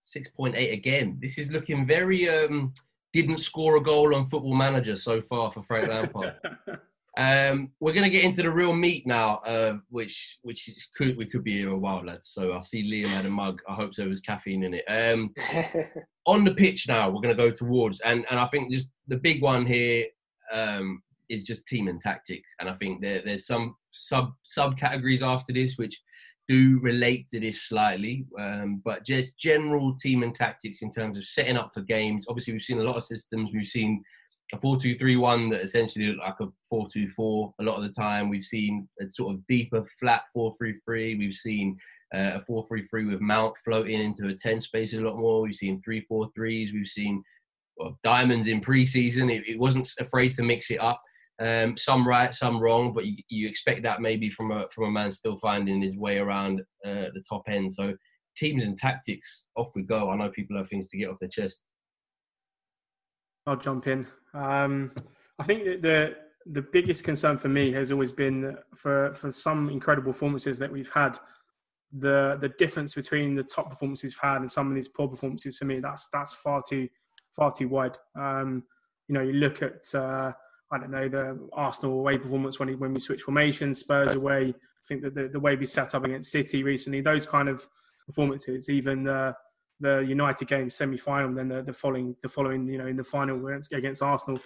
six point eight again. This is looking very um didn't score a goal on Football Manager so far for Frank Lampard. [laughs] Um, we're going to get into the real meat now, uh, which which is, could we could be here a while, lads. So I see Liam had a mug. I hope there was caffeine in it. Um, [laughs] on the pitch now, we're going to go towards, and and I think just the big one here um, is just team and tactics, and I think there, there's some sub subcategories after this which do relate to this slightly, um, but just general team and tactics in terms of setting up for games. Obviously, we've seen a lot of systems. We've seen a 4-2-3-1 that essentially looked like a 4-2-4 a lot of the time. We've seen a sort of deeper, flat 4-3-3. We've seen uh, a 4-3-3 with Mount floating into a 10 space a lot more. We've seen 3-4-3s. We've seen well, diamonds in pre-season. It, it wasn't afraid to mix it up. Um, some right, some wrong, but you, you expect that maybe from a from a man still finding his way around uh, the top end. So teams and tactics, off we go. I know people have things to get off their chest. I'll jump in. Um, I think that the the biggest concern for me has always been for for some incredible performances that we've had, the the difference between the top performances we've had and some of these poor performances for me that's that's far too far too wide. Um, you know, you look at uh, I don't know the Arsenal away performance when he, when we switched formations, Spurs away. I think that the, the way we set up against City recently, those kind of performances, even uh, the United game semi-final, then the, the following the following you know in the final against, against Arsenal,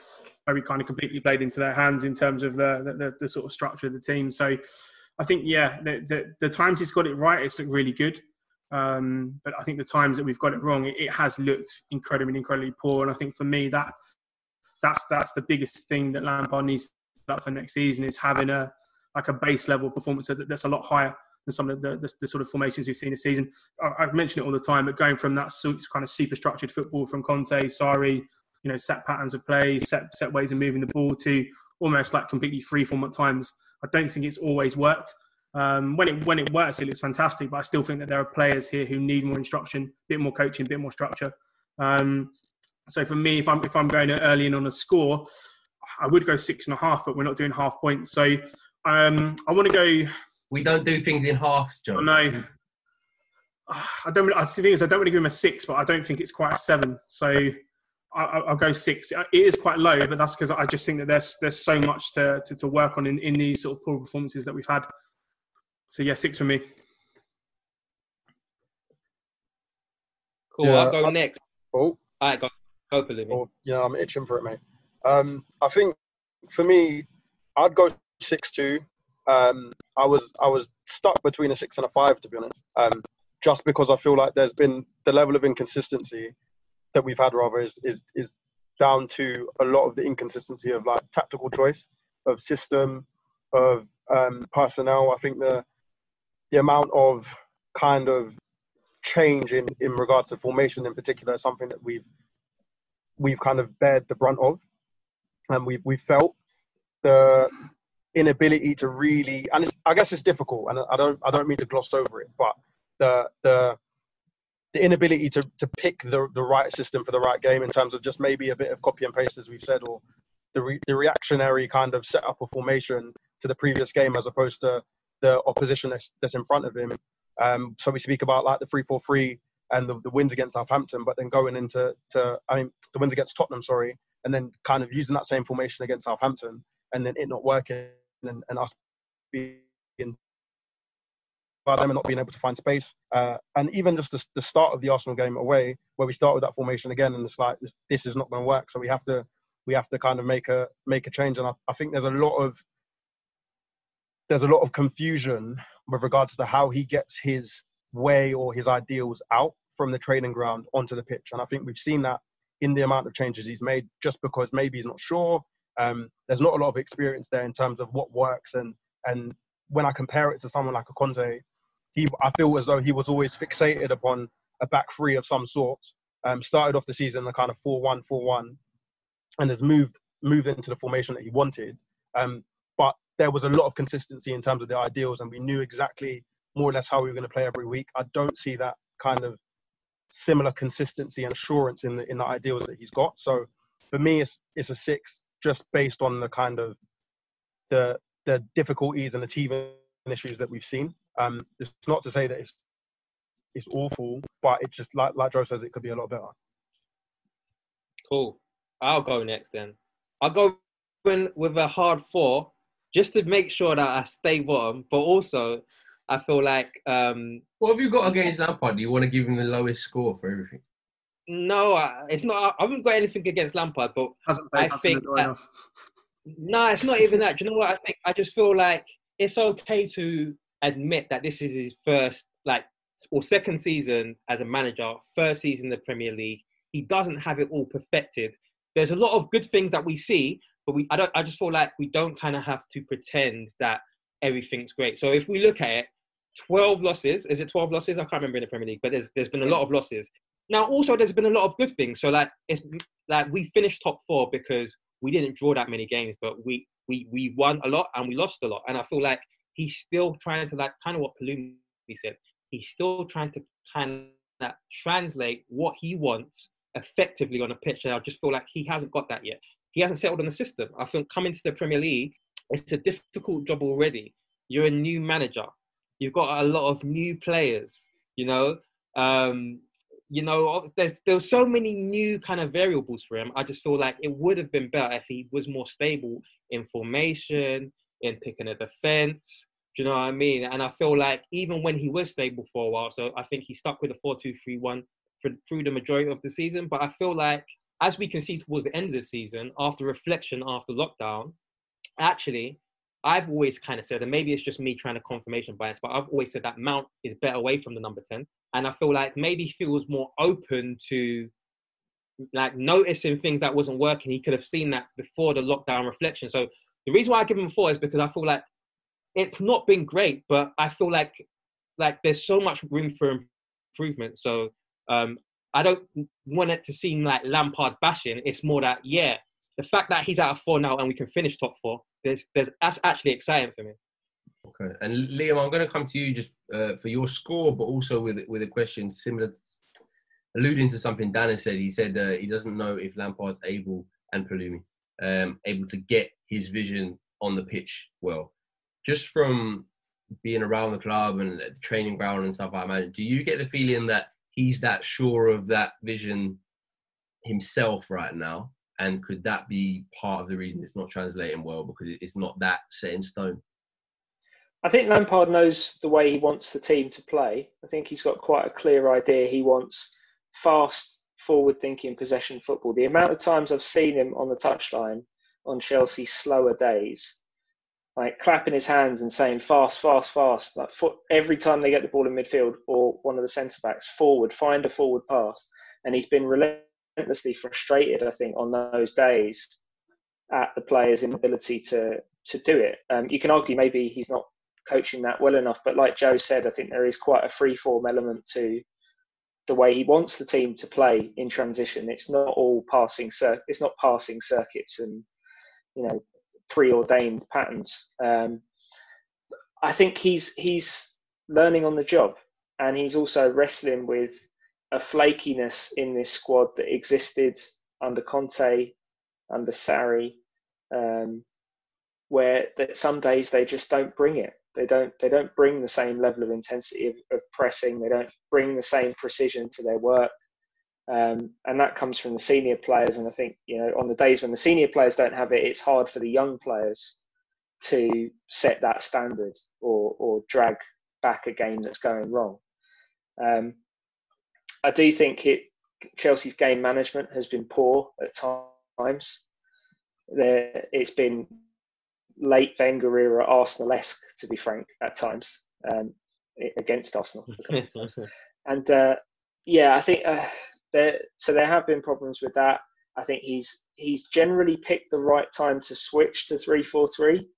where we kind of completely played into their hands in terms of the the, the, the sort of structure of the team. So I think yeah, the, the, the times he's got it right, it's looked really good. Um, but I think the times that we've got it wrong, it, it has looked incredibly, incredibly poor. And I think for me, that that's that's the biggest thing that Lampard needs for next season is having a like a base level performance that's a lot higher than some of the, the, the sort of formations we've seen this season. I, I've mentioned it all the time, but going from that kind of super structured football from Conte, Sarri, you know, set patterns of play, set set ways of moving the ball to almost like completely free form at times. I don't think it's always worked. Um, when it when it works, it looks fantastic. But I still think that there are players here who need more instruction, a bit more coaching, a bit more structure. Um, so for me, if I'm if I'm going early in on a score, I would go six and a half, but we're not doing half points. So um, I want to go. We don't do things in halves, John. I know. I don't. really- I the thing is, I don't want really give him a six, but I don't think it's quite a seven. So I, I- I'll go six. It is quite low, but that's because I just think that there's there's so much to, to, to work on in, in these sort of poor performances that we've had. So yeah, six for me. Cool. Yeah, I'll go I- next. Oh, All right, oh, yeah, I'm itching for it, mate. Um, I think for me, I'd go six two. Um, I was I was stuck between a six and a five, to be honest. Um, just because I feel like there's been the level of inconsistency that we've had, rather, is is is down to a lot of the inconsistency of like tactical choice, of system, of um, personnel. I think the the amount of kind of change in, in regards to formation in particular is something that we've we've kind of bared the brunt of, and we've we felt the inability to really and I guess it's difficult, and I don't I don't mean to gloss over it, but the the the inability to, to pick the, the right system for the right game in terms of just maybe a bit of copy and paste, as we've said, or the, re, the reactionary kind of setup of formation to the previous game as opposed to the opposition that's, that's in front of him. Um, so we speak about like the 3 4 3 and the, the wins against Southampton, but then going into, to, I mean, the wins against Tottenham, sorry, and then kind of using that same formation against Southampton and then it not working and, and us being by them and not being able to find space. Uh, and even just the, the start of the Arsenal game away, where we start with that formation again, and it's like this, this is not going to work. So we have to we have to kind of make a make a change. And I, I think there's a lot of there's a lot of confusion with regards to how he gets his way or his ideals out from the training ground onto the pitch. And I think we've seen that in the amount of changes he's made, just because maybe he's not sure. Um, there's not a lot of experience there in terms of what works and and when I compare it to someone like a Conte, he I feel as though he was always fixated upon a back three of some sort. Um, started off the season a kind of 4-1, 4-1, and has moved moved into the formation that he wanted. Um, but there was a lot of consistency in terms of the ideals, and we knew exactly more or less how we were going to play every week. I don't see that kind of similar consistency and assurance in the in the ideals that he's got. So for me, it's it's a six just based on the kind of the the difficulties and the teething issues that we've seen. Um, it's not to say that it's it's awful, but it's just like like Joe says, it could be a lot better. Cool. I'll go next then. I'll go in with a hard four just to make sure that I stay bottom, but also I feel like um, What have you got against Lampard? Do you want to give him the lowest score for everything? no, I- it's not. I haven't got anything against Lampard, but Hasn't I played Hudson think that- enough. No, it's not even that. Do you know what I think? I just feel like it's okay to admit that this is his first, like, or second season as a manager, first season in the Premier League. He doesn't have it all perfected. There's a lot of good things that we see, but we, I don't. I just feel like we don't kind of have to pretend that everything's great. So if we look at it, 12 losses. Is it 12 losses? I can't remember in the Premier League, but there's there's been a lot of losses. Now, also, there's been a lot of good things. So, like, it's like we finished top four because we didn't draw that many games, but we we we won a lot and we lost a lot. And I feel like he's still trying to like kind of what Palumi said. He's still trying to kind of translate what he wants effectively on a pitch. And I just feel like he hasn't got that yet. He hasn't settled on the system. I think coming to the Premier League, it's a difficult job already. You're a new manager. You've got a lot of new players. You know, um, you know, there's there's so many new kind of variables for him. I just feel like it would have been better if he was more stable in formation, in picking a defense. Do you know what I mean? And I feel like even when he was stable for a while, so I think he stuck with a four-two-three-one for, through the majority of the season. But I feel like as we can see towards the end of the season, after reflection, after lockdown, actually, I've always kind of said, and maybe it's just me trying to confirmation bias, but I've always said that Mount is better away from the number 10. And I feel like maybe he feels more open to like noticing things that wasn't working. He could have seen that before the lockdown reflection. So the reason why I give him four is because I feel like it's not been great, but I feel like like there's so much room for improvement. So um, I don't want it to seem like Lampard bashing. It's more that yeah, the fact that he's out of four now and we can finish top four, there's there's that's actually exciting for me. Okay, and Liam, I'm going to come to you just uh, for your score, but also with with a question similar, to, alluding to something Dan has said. He said uh, he doesn't know if Lampard's able and Palumi um, able to get his vision on the pitch well. Just from being around the club and the training ground and stuff, I imagine. Do you get the feeling that he's that sure of that vision himself right now? And could that be part of the reason it's not translating well because it's not that set in stone? I think Lampard knows the way he wants the team to play. I think he's got quite a clear idea. He wants fast, forward thinking possession football. The amount of times I've seen him on the touchline on Chelsea's slower days, like clapping his hands and saying fast, fast, fast, like foot, every time they get the ball in midfield or one of the centre backs forward, find a forward pass. And he's been relentlessly frustrated, I think, on those days at the players' inability to to do it. Um, you can argue maybe he's not coaching that well enough. But like Joe said, I think there is quite a free form element to the way he wants the team to play in transition. It's not all passing cir- it's not passing circuits and you know preordained patterns. Um, I think he's he's learning on the job, and he's also wrestling with a flakiness in this squad that existed under Conte, under Sarri, um, where that some days they just don't bring it. They don't they don't bring the same level of intensity of, of pressing. They don't bring the same precision to their work, um, and that comes from the senior players. And I think you know on the days when the senior players don't have it, it's hard for the young players to set that standard or or drag back a game that's going wrong. Um, I do think it Chelsea's game management has been poor at times. There, it's been late Wenger era Arsenal esque, to be frank, at times um, against Arsenal. [laughs] and uh, yeah, I think uh, there. So there have been problems with that. I think he's he's generally picked the right time to switch to three four three,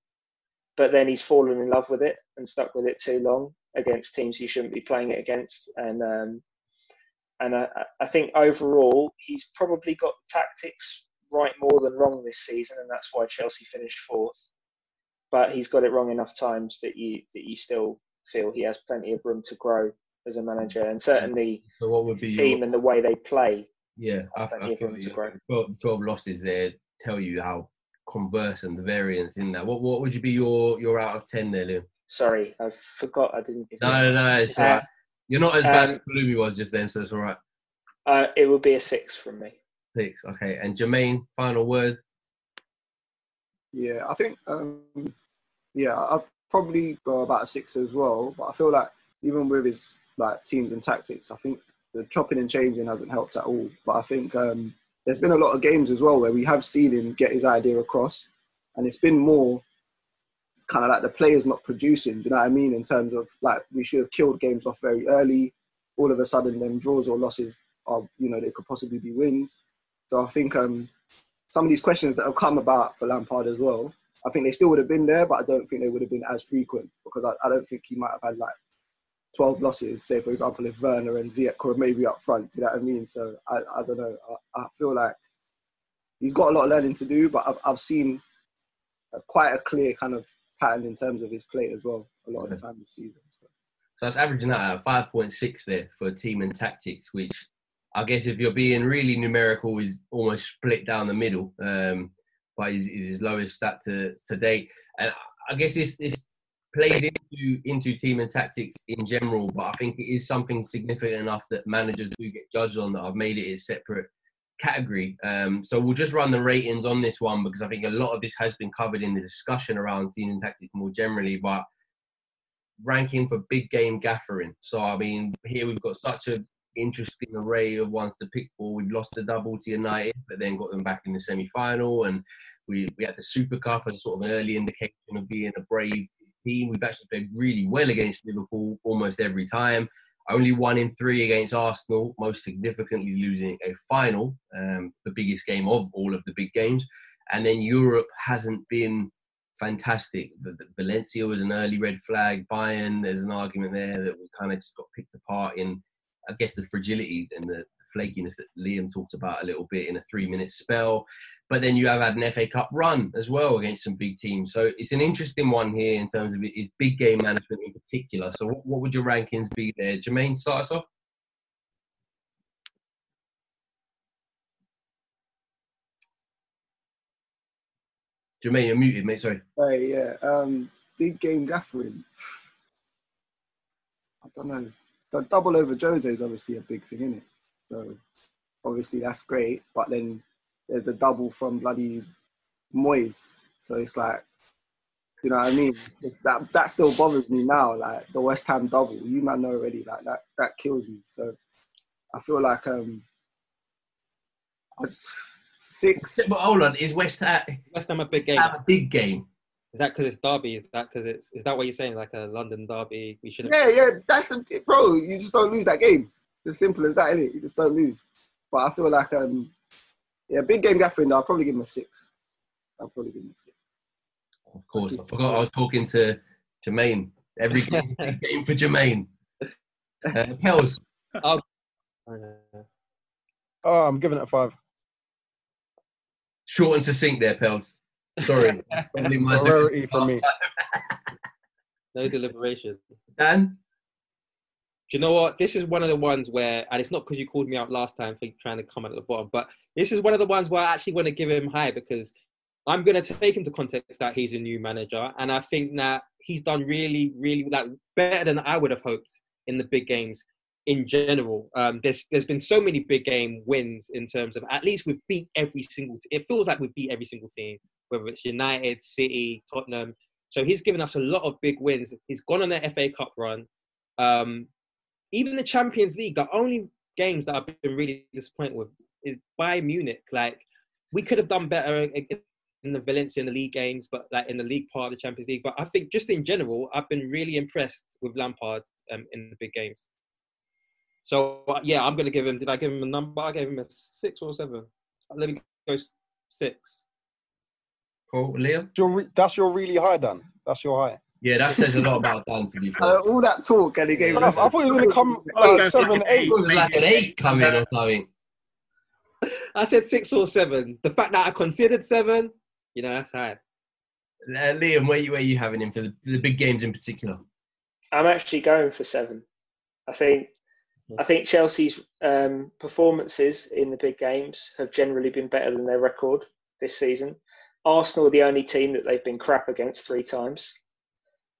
but then he's fallen in love with it and stuck with it too long against teams he shouldn't be playing it against. And um, and I, I think overall he's probably got tactics right more than wrong this season, and that's why Chelsea finished fourth but he's got it wrong enough times that you that you still feel he has plenty of room to grow as a manager, and certainly so what would be the team your, and the way they play. Yeah, I, I feel you. 12, 12 losses there tell you how conversant the variance in that. What what would you be your your out of ten there, Liam? Sorry, I forgot. I didn't. No, no, no. It's uh, right. You're not as um, bad as Palumi was just then, so it's all right. Uh, it would be a six from me. Six, okay. And Jermaine, final word. Yeah, I think um, yeah, I'd probably go about a six as well. But I feel like even with his like teams and tactics, I think the chopping and changing hasn't helped at all. But I think um, there's been a lot of games as well where we have seen him get his idea across, and it's been more kind of like the players not producing. Do you know what I mean? In terms of like we should have killed games off very early. All of a sudden, them draws or losses are you know they could possibly be wins. So I think um, some of these questions that have come about for Lampard as well, I think they still would have been there, but I don't think they would have been as frequent because I, I don't think he might have had like 12 losses, say for example, if Werner and Ziyech were maybe up front. Do you know what I mean? So I, I don't know. I, I feel like he's got a lot of learning to do, but I've, I've seen a, quite a clear kind of pattern in terms of his play as well a lot of the time this season. So, so that's averaging out at 5.6 there for team and tactics, which I guess if you're being really numerical, is almost split down the middle. Um, but is, is his lowest stat to, to date. And I guess this, this plays into into team and tactics in general, but I think it is something significant enough that managers do get judged on that I've made it a separate category. Um, so we'll just run the ratings on this one because I think a lot of this has been covered in the discussion around team and tactics more generally, but ranking for big game gaffering. So I mean, here we've got such an interesting array of ones to pick for. We've lost the double to United, but then got them back in the semi final. And we, we had the Super Cup as sort of an early indication of being a brave team. We've actually played really well against Liverpool almost every time. Only one in three against Arsenal, most significantly losing a final, um, the biggest game of all of the big games. And then Europe hasn't been fantastic. Valencia was an early red flag. Bayern, there's an argument there that we kind of just got picked apart in I guess the fragility and the flakiness that Liam talked about a little bit in a three-minute spell. But then you have had an FA Cup run as well against some big teams. So it's an interesting one here in terms of his big game management in particular. So what, what would your rankings be there? Jermaine, start us off. Jermaine, you're muted, mate. Sorry. Hey, yeah. Um, big game gaffering. [sighs] I don't know. The double over Jose is obviously a big thing, isn't it? So obviously that's great. But then there's the double from bloody Moyes. So it's like, you know what I mean? It's just that that still bothers me now. Like the West Ham double, you might know already. Like that that kills me. So I feel like um, I just six. But hold on, is West Ham West Ham a big game? Ham a big game? Is that because it's derby? Is that because it's is that what you're saying? Like a London derby? We should. Yeah, yeah. That's a, bro. You just don't lose that game. It's as simple as that, isn't it? You just don't lose. But I feel like um, yeah, big game gaffering. I'll probably give him a six. I'll probably give him a six. Of course, I forgot I was talking to Jermaine. Every [laughs] game, big game for Jermaine. Uh, Pels. Oh, Oh, I'm giving it a five. Short and succinct there, Pels. Sorry. [laughs] That's probably my- Rarity for [laughs] me. no deliberation. Dan? Do you know what? This is one of the ones where, and it's not because you called me out last time for trying to come at the bottom, but this is one of the ones where I actually want to give him high because I'm going to take into context that he's a new manager, and I think that he's done really, really like better than I would have hoped in the big games in general. Um, there's there's been so many big game wins in terms of at least we've beat every single. It feels like we've beat every single team, whether it's United, City, Tottenham. So he's given us a lot of big wins. He's gone on the FA Cup run. Um, even the Champions League, the only games that I've been really disappointed with is Bayern Munich. Like we could have done better in the Valencia in the league games, but like in the league part of the Champions League. But I think just in general, I've been really impressed with Lampard um, in the big games. So uh, yeah, I'm gonna give him. Did I give him a number? I gave him a six or seven. Let me go s- six. Cool, Liam. That's your really high, Dan. That's your high. Yeah, that says a lot about Dan. To be [laughs] fair, Uh, all that talk and he gave I, us. I thought he was going to come [laughs] I like seven, eight. it was like an eight coming or something. I said six or seven. The fact that I considered seven, you know, that's high. Uh, Liam, where you where you having him for the, the big games in particular? I'm actually going for seven. I think I think Chelsea's um, performances in the big games have generally been better than their record this season. Arsenal are the only team that they've been crap against three times.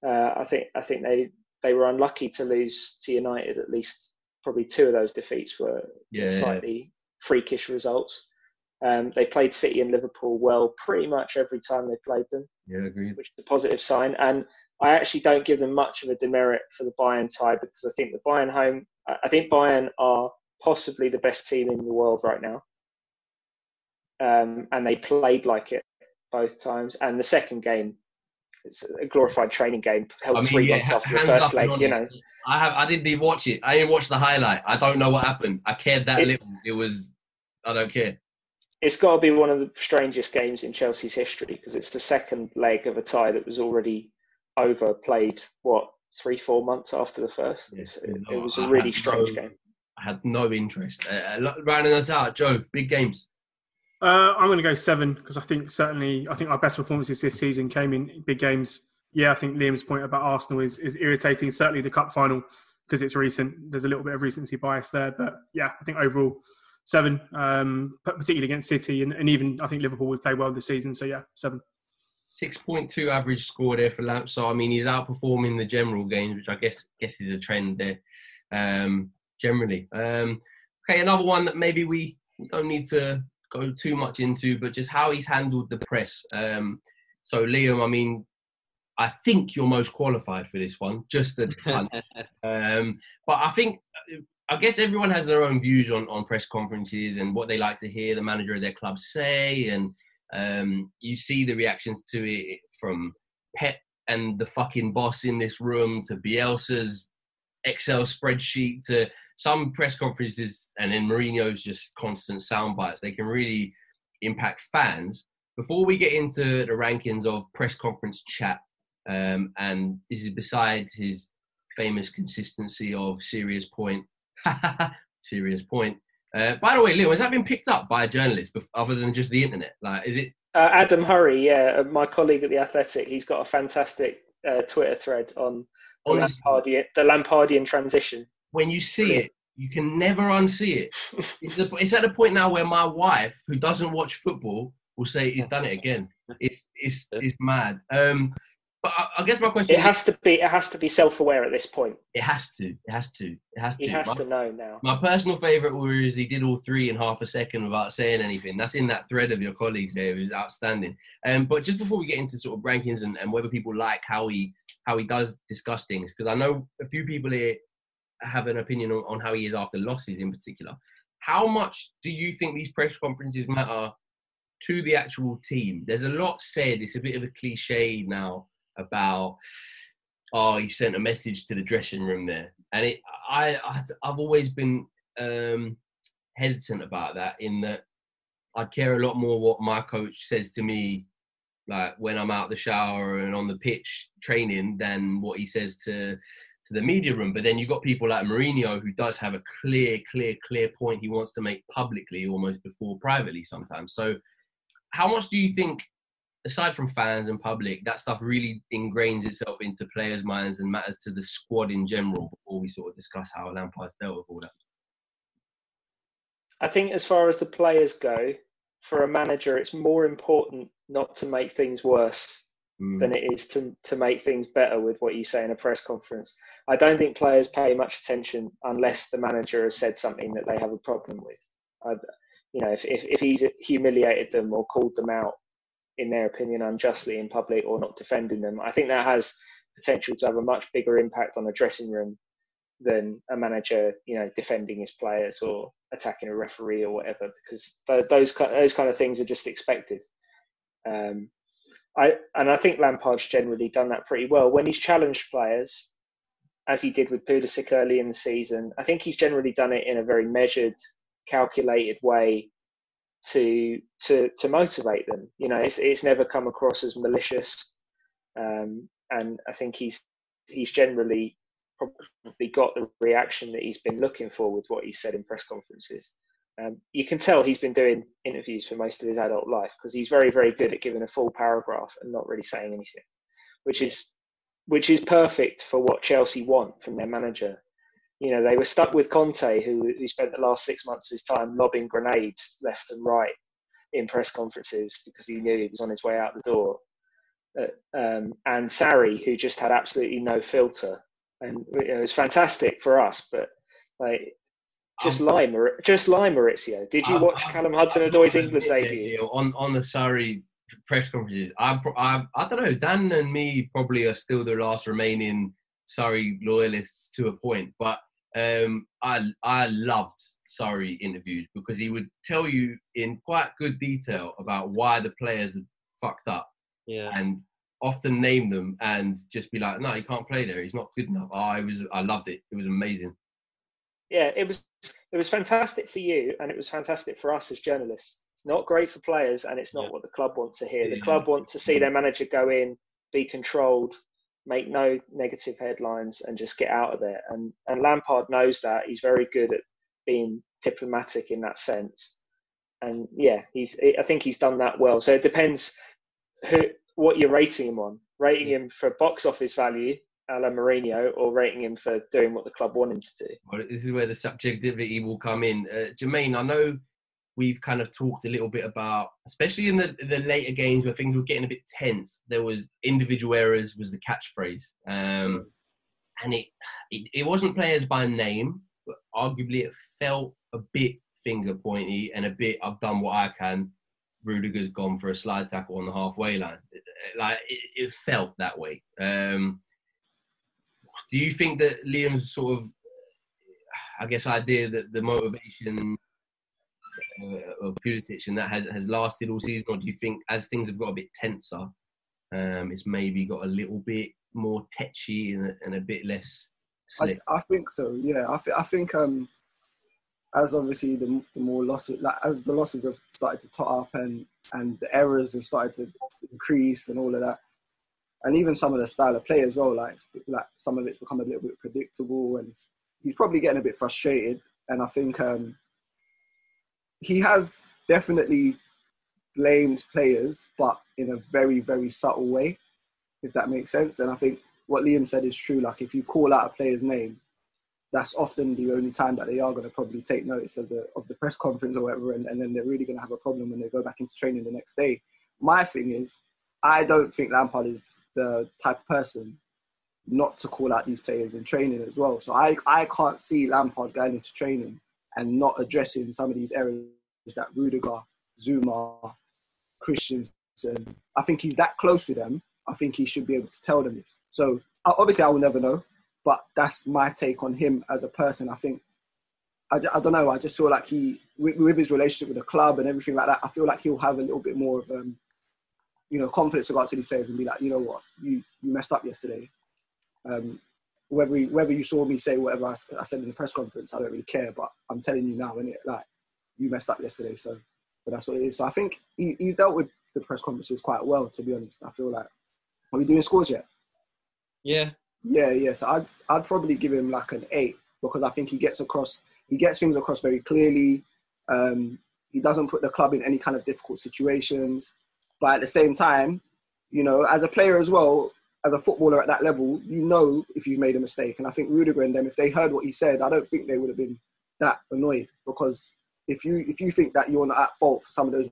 Uh, I think I think they they were unlucky to lose to United. At least probably two of those defeats were Yeah. slightly freakish results. Um, they played City and Liverpool well pretty much every time they played them Yeah, agreed. which is a positive sign. And I actually don't give them much of a demerit for the Bayern tie because I think the Bayern home, I think Bayern are possibly the best team in the world right now. Um, and they played like it both times. And the second game, it's a glorified training game held I mean, three yeah, months after the first leg, you know. I have. I didn't even watch it. I didn't watch the highlight. I don't know what happened. I cared that It- little. It was. I don't care. It's got to be one of the strangest games in Chelsea's history because it's the second leg of a tie that was already overplayed, what, three, four months after the first? It's- it, it was a really strange no- game. I had no interest. Uh, rounding us out, Joe. Big games. Uh, I'm going to go seven because I think certainly I think our best performances this season came in big games. Yeah, I think Liam's point about Arsenal is is irritating. Certainly the cup final because it's recent. There's a little bit of recency bias there, but yeah, I think overall seven, um, particularly against City and, and even I think Liverpool would play well this season. So yeah, seven. 6.2 average score there for Lamp. So I mean, he's outperforming the general games, which I guess guess is a trend there. Um, generally, um, okay, another one that maybe we don't need to go too much into, but just how he's handled the press. Um, so Liam, I mean, I think you're most qualified for this one, just [laughs] the um, but I think. I guess everyone has their own views on, on press conferences and what they like to hear the manager of their club say, and um, you see the reactions to it from Pep and the fucking boss in this room to Bielsa's Excel spreadsheet to some press conferences and then Mourinho's just constant sound bites. They can really impact fans. Before we get into the rankings of press conference chat, um, and this is beside his famous consistency of serious point, [laughs] serious point. Uh, by the way, Leo, has that been picked up by a journalist other than just the internet? Like, is it? Uh, Adam Hurrey, yeah, uh, my colleague at the Athletic, he's got a fantastic uh, Twitter thread on Lampardian, the Lampardian transition. When you see it, you can never unsee it. [laughs] It's, the, it's at the point now where my wife, who doesn't watch football, will say he's done it again. It's it's it's mad. Um, but I, I guess my question It has to be. It has to be self-aware at this point. It has to. It has to. It has to. He has My- to know now. My personal favourite was he did all three in half a second without saying anything. That's in that thread of your colleagues there. It was outstanding. Um, but just before we get into sort of rankings and, and whether people like how he how he does discuss things, because I know a few people here have an opinion on, on how he is after losses in particular. How much do you think these press conferences matter to the actual team? There's a lot said. It's a bit of a cliche now about oh he sent a message to the dressing room there and it i, i've always been um hesitant about that in that i care a lot more what my coach says to me like when i'm out the shower and on the pitch training than what he says to to the media room but then you've got people like Mourinho who does have a clear clear clear point he wants to make publicly almost before privately sometimes so how much do you think aside from fans and public, that stuff really ingrains itself into players' minds and matters to the squad in general before we sort of discuss how Lampard's dealt with all that. I think as far as the players go, for a manager, it's more important not to make things worse Mm. than it is to to make things better with what you say in a press conference. I don't think players pay much attention unless the manager has said something that they have a problem with. I, you know, if, if if he's humiliated them or called them out in their opinion unjustly in public or not defending them, I think that has potential to have a much bigger impact on a dressing room than a manager, you know, defending his players or attacking a referee or whatever, because th- those those kind of things are just expected. Um, I and I think Lampard's generally done that pretty well when he's challenged players, as he did with Pulisic early in the season. I think he's generally done it in a very measured, calculated way to to to motivate them. You know, it's it's never come across as malicious, um, and I think he's he's generally probably got the reaction that he's been looking for with what he said in press conferences. Um, you can tell he's been doing interviews for most of his adult life because he's very very good at giving a full paragraph and not really saying anything, which is which is perfect for what Chelsea want from their manager. You know, they were stuck with Conte, who, who spent the last six months of his time lobbing grenades left and right in press conferences because he knew he was on his way out the door. Uh, um, and Sarri, who just had absolutely no filter, and you know, it was fantastic for us. But like, just lie, Maur- just lie, Maurizio. Did you Um, watch Callum Hudson-Odoi's England debut? on on the Sarri press conferences. I, I I don't know. Dan and me probably are still the last remaining Sarri loyalists to a point, but um, I I loved Sarri interviews because he would tell you in quite good detail about why the players had fucked up, Yeah. and often name them and just be like, no, he can't play there. He's not good enough. Oh, I was I loved it. It was amazing. Yeah, it was it was fantastic for you, and it was fantastic for us as journalists. It's not great for players, and it's not what the club want to hear. The Yeah. club want to see their manager go in, be controlled, make no negative headlines, and just get out of there. And and Lampard knows that. He's very good at being diplomatic in that sense. And yeah, he's. I think he's done that well. So it depends who what you're rating him on. Rating him for box office value, a Mourinho, or rating him for doing what the club want him to do. Well, this is where the subjectivity will come in. Uh, Jermaine, I know we've kind of talked a little bit about, especially in the the later games where things were getting a bit tense. There was individual errors was the catchphrase, um, and it, it it wasn't players by name, but arguably it felt a bit finger pointy and a bit. I've done what I can. Rudiger's gone for a slide tackle on the halfway line. Like it, it felt that way. Um, do you think that Liam's sort of I guess idea that the motivation uh, of Pulisic and that has, has lasted all season, or do you think as things have got a bit tenser, um, it's maybe got a little bit more tetchy and a, and a bit less I. I think so. Yeah, I, th- I think um, as obviously the, the more losses, like as the losses have started to tot up and and the errors have started to increase and all of that, and even some of the style of play as well, like like some of it's become a little bit predictable, and he's probably getting a bit frustrated. And I think um, he has definitely blamed players, but in a very, very subtle way, if that makes sense. And I think what Liam said is true. Like if you call out a player's name, that's often the only time that they are going to probably take notice of the of the press conference or whatever, and, and then they're really going to have a problem when they go back into training the next day. My thing is, I don't think Lampard is the type of person not to call out these players in training as well. So I, I can't see Lampard going into training and not addressing some of these areas that Rudiger, Zouma, Christensen. I think he's that close to them. I think he should be able to tell them this. So uh, obviously, I will never know, but that's my take on him as a person. I think I, I don't know. I just feel like he, with, with, his relationship with the club and everything like that, I feel like he'll have a little bit more of, um, you know, confidence to go up to these players and be like, you know what, you you messed up yesterday. Um, whether he, whether you saw me say whatever I, I, said in the press conference, I don't really care. But I'm telling you now, innit? Like you messed up yesterday, so but that's what it is. So I think he, he's dealt with the press conferences quite well, to be honest. I feel like are we doing scores yet? Yeah. Yeah, yeah. So I'd I'd probably give him like an eight because I think he gets across he gets things across very clearly. Um, he doesn't put the club in any kind of difficult situations, but at the same time, you know, as a player as well, as a footballer at that level, you know if you've made a mistake. And I think Rudiger and them, if they heard what he said, I don't think they would have been that annoyed because if you if you think that you're not at fault for some of those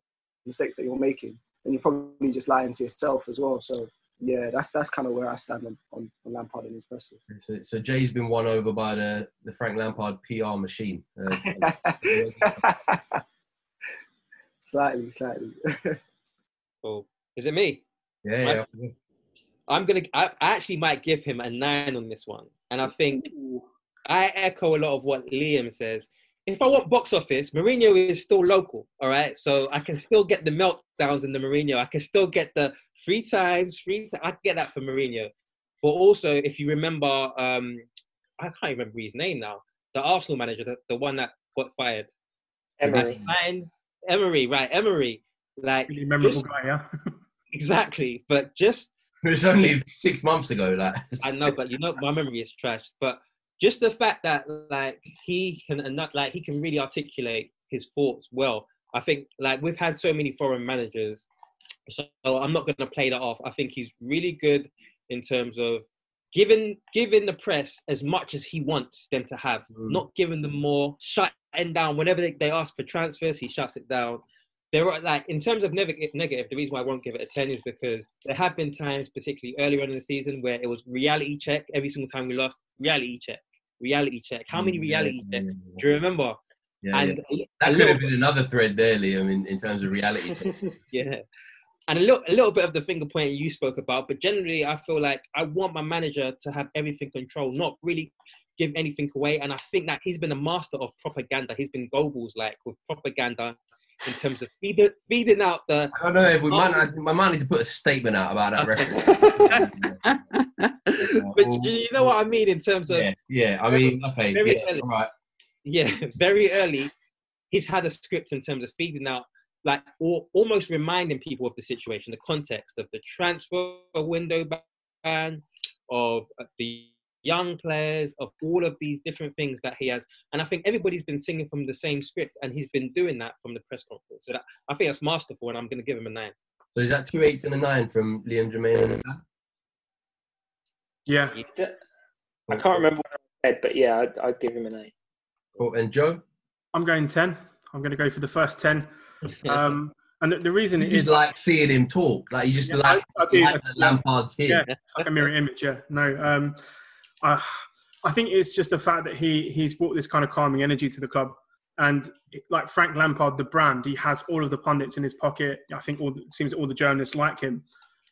mistakes that you're making, then you're probably just lying to yourself as well. So yeah, that's that's kind of where I stand on, on, on Lampard and his presses. So, so, Jay's been won over by the, the Frank Lampard PR machine. Uh, [laughs] [laughs] slightly, slightly. [laughs] oh, is it me? Yeah, yeah. I'm gonna. I, actually might give him a nine on this one, and I think I echo a lot of what Liam says. If I want box office, Mourinho is still local, all right. So I can still get the meltdowns in the Mourinho. I can still get the three times, three. T- I can get that for Mourinho. But also, if you remember, um, I can't remember his name now. The Arsenal manager, the, the one that got fired. Emery. Emery, right? Emery, like really memorable just, guy, yeah. [laughs] exactly, but just it was only six months ago. Like I know, but you know, my memory is trash. But just the fact that like he can like he can really articulate his thoughts well. I think like we've had so many foreign managers, so I'm not going to play that off. I think he's really good in terms of giving giving the press as much as he wants them to have, mm. not giving them more, shutting down whenever they, they ask for transfers, he shuts it down there are like in terms of negative, negative. The reason why I won't give it a ten is because there have been times, particularly earlier on in the season, where it was reality check. Every single time we lost, reality check, reality check. How many mm, reality yeah, checks mm, yeah, do you remember? Yeah, and yeah. that could have been another thread there, Liam, in, in terms of reality. [laughs] yeah, and a little a little bit of the finger pointing you spoke about, but generally, I feel like I want my manager to have everything control, not really give anything away. And I think that he's been a master of propaganda. He's been Goebbels like with propaganda in terms of feeding, feeding out the. I don't know if we might, not, might need to put a statement out about that reference. [laughs] but you know what I mean in terms of. Yeah, yeah. I mean, okay, yeah, early, all right. Yeah, [laughs] very early, he's had a script in terms of feeding out, like, or almost reminding people of the situation, the context of the transfer window ban, of uh, the young players, of all of these different things that he has. And I think everybody's been singing from the same script, and he's been doing that from the press conference. So that, I think that's masterful, and I'm going to give him a nine. So is that two eights and a nine from Liam Jermaine? Yeah. I can't remember what I said, but yeah, I'd, I'd give him a nine. Cool. And Joe? I'm going 10. I'm going to go for the first 10. [laughs] Um, and the, the reason you it is like seeing him talk, like you just yeah, like, I, I do. Like Lampard's here. Yeah, it's like a mirror image. Yeah, no. Um, I, I think it's just the fact that he he's brought this kind of calming energy to the club. And like Frank Lampard, the brand, he has all of the pundits in his pocket. I think all the, seems all the journalists like him,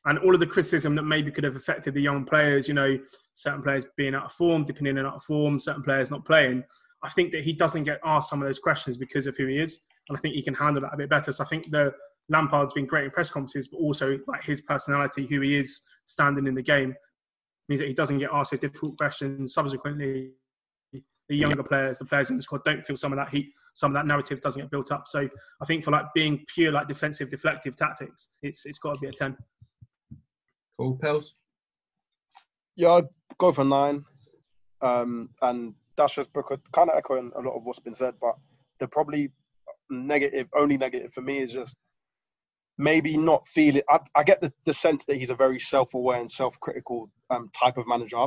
and all of the criticism that maybe could have affected the young players. You know, certain players being out of form, in and out of form, certain players not playing. I think that he doesn't get asked some of those questions because of who he is, and I think he can handle that a bit better. So I think the Lampard's been great in press conferences, but also like his personality, who he is standing in the game, means that he doesn't get asked those difficult questions. Subsequently, the younger players, the players in the squad, don't feel some of that heat, some of that narrative doesn't get built up. So I think for like being pure like defensive, deflective tactics, it's it's got to be a ten. Cool, Pels. Yeah, I'd go for nine, um, and that's just because kind of echoing a lot of what's been said. But they're probably negative, only negative for me is just maybe not feel it. I, I get the, the sense that he's a very self-aware and self-critical um, type of manager,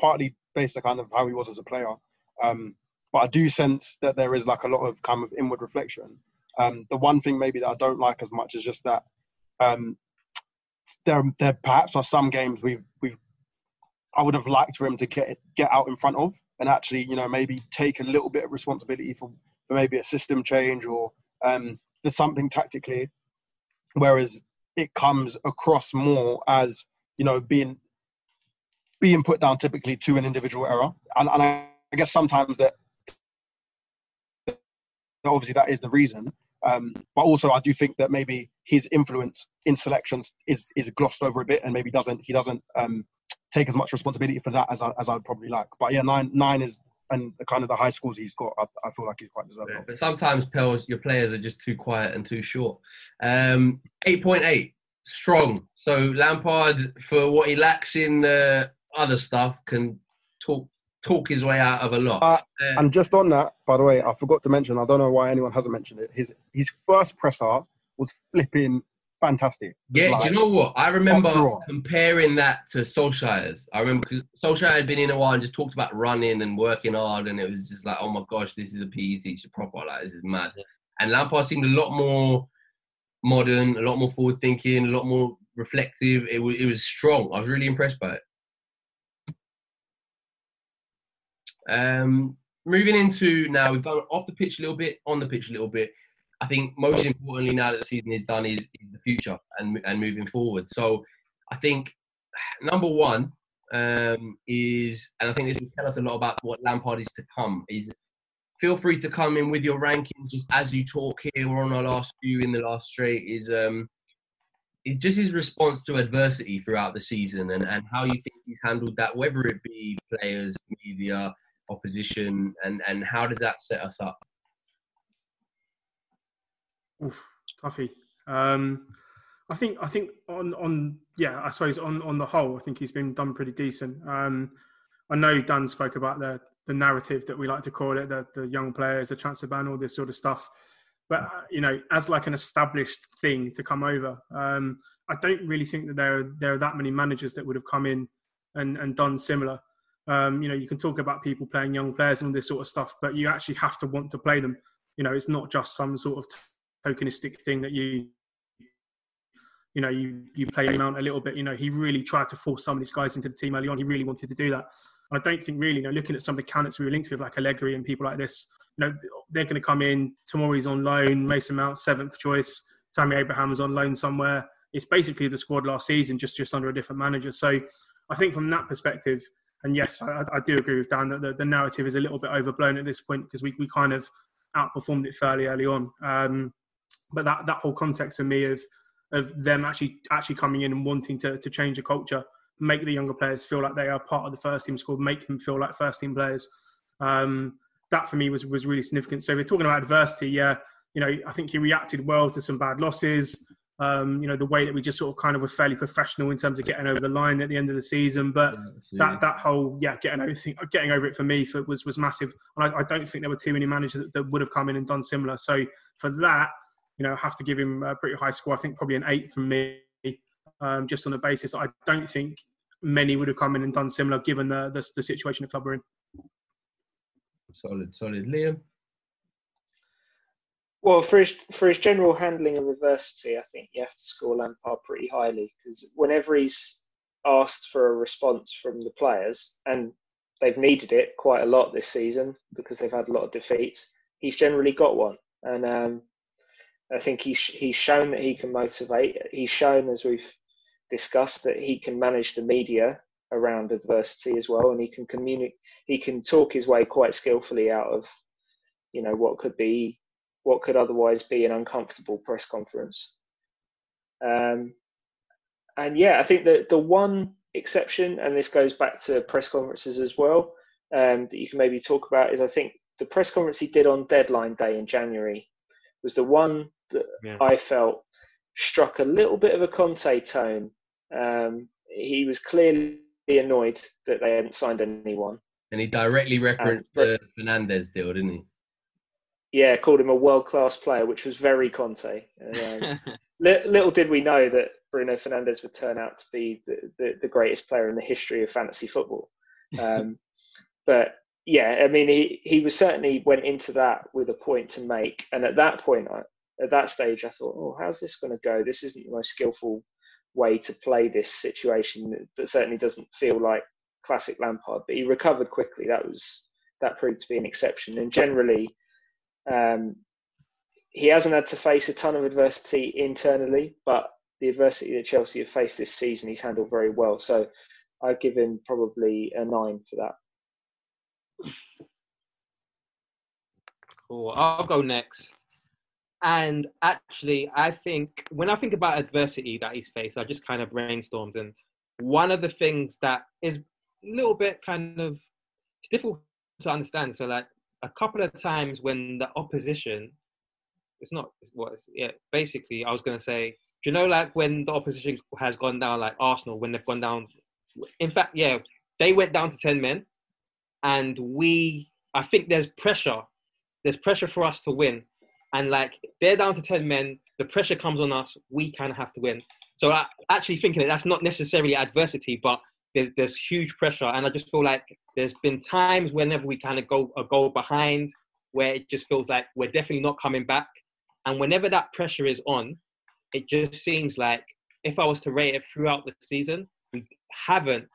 partly based on kind of how he was as a player. Um, but I do sense that there is like a lot of kind of inward reflection. Um, the one thing maybe that I don't like as much is just that um, there, there perhaps are some games we've we've I would have liked for him to get get out in front of and actually you know maybe take a little bit of responsibility for, for maybe a system change or um, something tactically, whereas it comes across more as you know being being put down typically to an individual error, and, and I, I guess sometimes that obviously that is the reason. Um, but also, I do think that maybe his influence in selections is is glossed over a bit, and maybe doesn't he doesn't um, take as much responsibility for that as I, as I'd probably like. But yeah, nine nine is and the kind of the high scores he's got, I, I feel like he's quite deserving. Yeah, but sometimes Pels, your players are just too quiet and too short. Um, eight point eight, strong. So Lampard, for what he lacks in uh, other stuff, can talk talk his way out of a lot. Uh, and just on that, by the way, I forgot to mention. I don't know why anyone hasn't mentioned it. His his first presser was flipping fantastic. Yeah, Like, do you know what? I remember comparing that to Solskjaer's. I remember because Solskjaer had been in a while and just talked about running and working hard, and it was just like, oh my gosh, this is a PE teacher proper. Like this is mad. And Lampard seemed a lot more modern, a lot more forward thinking, a lot more reflective. It was it was strong. I was really impressed by it. Um, moving into now, we've done off the pitch a little bit, on the pitch a little bit. I think most importantly now that the season is done is, is the future and and moving forward. So I think number one um, is, and I think this will tell us a lot about what Lampard is to come. Is feel free to come in with your rankings just as you talk here. We're on our last few in the last straight. Is um, is just his response to adversity throughout the season and, and how you think he's handled that, whether it be players, media, opposition, and, and how does that set us up? Oof, toughy. Um, I think I think on on yeah, I suppose on on the whole, I think he's been done pretty decent. Um, I know Dan spoke about the the narrative that we like to call it, the the young players, the transfer ban, all this sort of stuff. But uh, you know, as like an established thing to come over, um, I don't really think that there are, there are that many managers that would have come in and and done similar. Um, you know, you can talk about people playing young players and all this sort of stuff, but you actually have to want to play them. You know, it's not just some sort of tokenistic thing that you you know you you play him out a little bit. You know he really tried to force some of these guys into the team early on. He really wanted to do that. And i don't think really you know looking at some of the candidates we were linked with like allegri and people like this you know they're going to come in. Tomori's on loan. Mason mount seventh choice. Tammy abraham's on loan somewhere. It's basically the squad last season just just under a different manager. So i think from that perspective and yes i, I do agree with dan that the, the narrative is a little bit overblown at this point because we, we kind of outperformed it fairly early on. Um, but that that whole context for me of of them actually actually coming in and wanting to to change the culture, make the younger players feel like they are part of the first team squad, make them feel like first team players. Um, that for me was was really significant. So if we're talking about adversity, yeah, you know, I think he reacted well to some bad losses. Um, you know, the way that we just sort of kind of were fairly professional in terms of getting over the line at the end of the season. But that that whole yeah, getting over getting over it for me for, was was massive. And I, I don't think there were too many managers that, that would have come in and done similar. So for that, you know, have to give him a pretty high score. I think probably an eight from me, um, just on the basis that I don't think many would have come in and done similar given the the, the situation the club we're in. Solid, solid. Liam? Well, for his for his general handling of adversity, I think you have to score Lampard pretty highly because whenever he's asked for a response from the players, and they've needed it quite a lot this season because they've had a lot of defeats, he's generally got one, and um, I think he's he's shown that he can motivate. He's shown, as we've discussed, that he can manage the media around adversity as well, and he can communicate. He can talk his way quite skillfully out of, you know, what could be what could otherwise be an uncomfortable press conference. Um, and yeah, I think that the one exception, and this goes back to press conferences as well, um, that you can maybe talk about is I think the press conference he did on deadline day in January was the one that Yeah. I felt struck a little bit of a Conte tone. Um, he was clearly annoyed that they hadn't signed anyone. And he directly referenced but- the Fernandes deal, didn't he? yeah, called him a world class player, which was very Conte. And, um, [laughs] li- little did we know that Bruno Fernandes would turn out to be the, the, the greatest player in the history of fantasy football. Um, [laughs] but yeah, I mean, he, he was certainly went into that with a point to make. And at that point, I, at that stage, I thought, oh, how's this going to go? This isn't the most skillful way to play this situation. That certainly doesn't feel like classic Lampard. But he recovered quickly. That was that proved to be an exception. And generally, um, he hasn't had to face a ton of adversity internally, but the adversity that Chelsea have faced this season, he's handled very well. So I give him probably a nine for that. Cool. I'll go next. And actually, I think when I think about adversity that he's faced, I just kind of brainstormed. And one of the things that is a little bit kind of it's difficult to understand. So, like a couple of times when the opposition, it's not what, yeah, basically, I was going to say, do you know, like when the opposition has gone down, like Arsenal, when they've gone down, in fact, yeah, they went down to 10 men. And we, I think there's pressure. There's pressure for us to win and like they're down to 10 men. The pressure comes on us. We kind of have to win. So I, actually thinking that that's not necessarily adversity but there's, there's huge pressure. And i just feel like there's been times whenever we kind of go uh, a goal behind where it just feels like we're definitely not coming back. And whenever that pressure is on it just seems like if i was to rate it throughout the season we haven't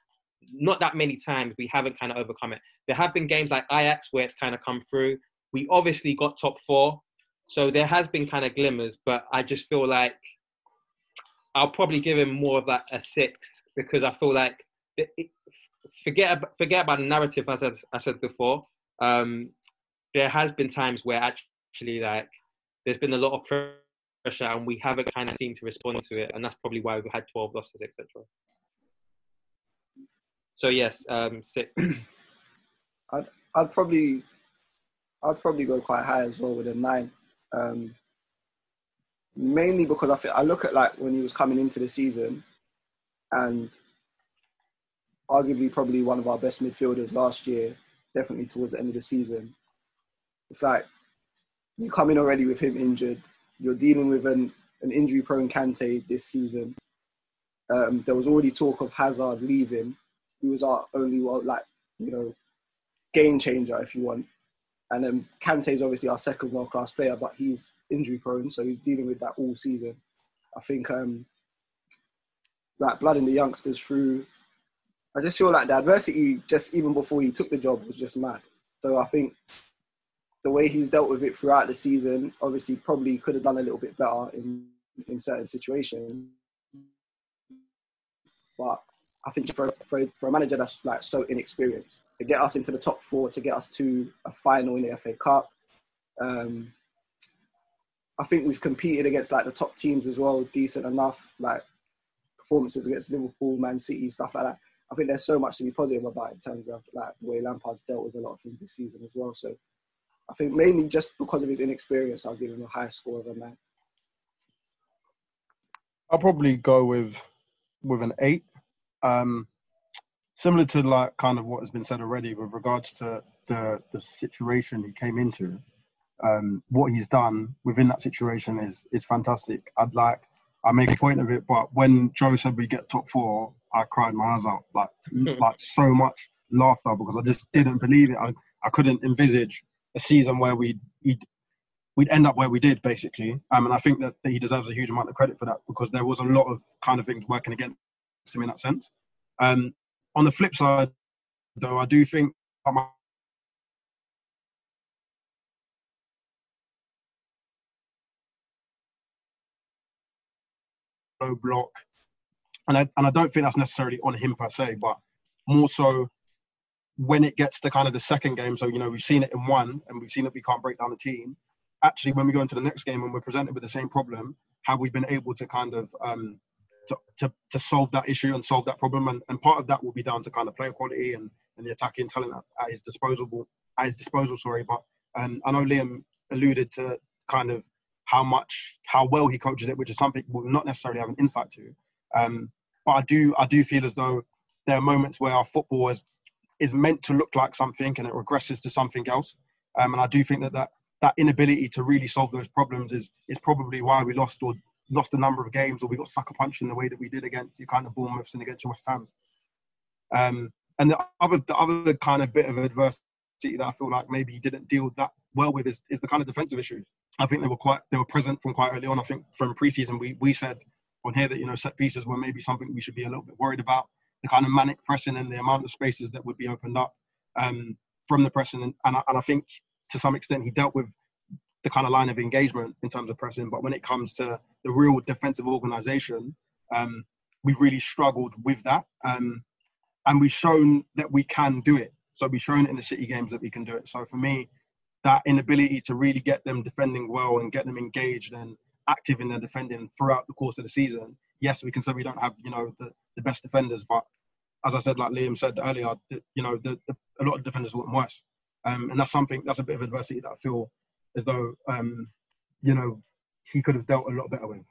not that many times we haven't kind of overcome it. There have been games like ajax where it's kind of come through. We obviously got top four so there has been kind of glimmers, but I just feel like I'll probably give him more of that a six because I feel like forget forget about the narrative as I, I said before. Um, there has been times where actually like there's been a lot of pressure and we haven't kind of seemed to respond to it, and that's probably why we've had 12 losses, etc. So yes, um, six. [clears throat] I'd I'd probably I'd probably go quite high as well with a nine. Um, mainly because I, I look at like when he was coming into the season and arguably probably one of our best midfielders last year, definitely towards the end of the season. It's like you come in already with him injured. You're dealing with an, an injury prone Kante this season. Um, there was already talk of Hazard leaving, He was our only, well, like, you know, game changer, if you want. And then Kante is obviously our second world class player, but he's injury prone, so he's dealing with that all season. I think um, like blooding the youngsters through. I just feel like the adversity, just even before he took the job, was just mad. So I think the way he's dealt with it throughout the season, obviously, probably could have done a little bit better in in certain situations. But I think for, for, for a manager that's like so inexperienced, to get us into the top four, to get us to a final in the FA Cup. Um, I think we've competed against like the top teams as well, decent enough, like performances against Liverpool, Man City, stuff like that. I think there's so much to be positive about in terms of like the way Lampard's dealt with a lot of things this season as well. So I think mainly just because of his inexperience, I'll give him a high score of a nine. I'll probably go with with an eight. Um, similar to like kind of what has been said already with regards to the the situation he came into. Um, what he's done within that situation is is fantastic. I'd like I make a point of it, but when Joe said we get top four, I cried my eyes out like like so much laughter because I just didn't believe it. I, I couldn't envisage a season where we'd, we'd we'd end up where we did basically. Um, and I think that, that he deserves a huge amount of credit for that because there was a lot of kind of things working against him in that sense. Um, on the flip side, though, I do think low block, and I and I don't think that's necessarily on him per se, but more so when it gets to kind of the second game. So you know we've seen it in one, and we've seen that we can't break down the team. Actually, when we go into the next game and we're presented with the same problem, have we been able to kind of um, to, to, solve that issue and solve that problem. And, and part of that will be down to kind of player quality and, and the attacking talent at, at his disposal at his disposal. Sorry, but um, I know Liam alluded to kind of how much how well he coaches it, which is something we'll not necessarily have an insight to. Um, but I do I do feel as though there are moments where our football is is meant to look like something and it regresses to something else. Um, and I do think that, that that inability to really solve those problems is is probably why we lost or lost a number of games or we got sucker punched in the way that we did against your kind of Bournemouths and against your West Hams. Um, and the other the other kind of bit of adversity that I feel like maybe he didn't deal that well with is, is the kind of defensive issues. I think they were quite they were present from quite early on. I think from preseason we we said on here that you know set pieces were maybe something we should be a little bit worried about. The kind of manic pressing and the amount of spaces that would be opened up um, from the pressing, and, and I, and I think to some extent he dealt with the kind of line of engagement in terms of pressing. But when it comes to the real defensive organisation, um, we've really struggled with that, um, and we've shown that we can do it. So we've shown in the City games that we can do it. So for me, that inability to really get them defending well and get them engaged and active in their defending throughout the course of the season. Yes, we can say we don't have you know the, the best defenders, but as I said, like Liam said earlier, you know the, the, a lot of defenders want worse, um, and that's something that's a bit of adversity that I feel as though um, you know he could have dealt a lot better with.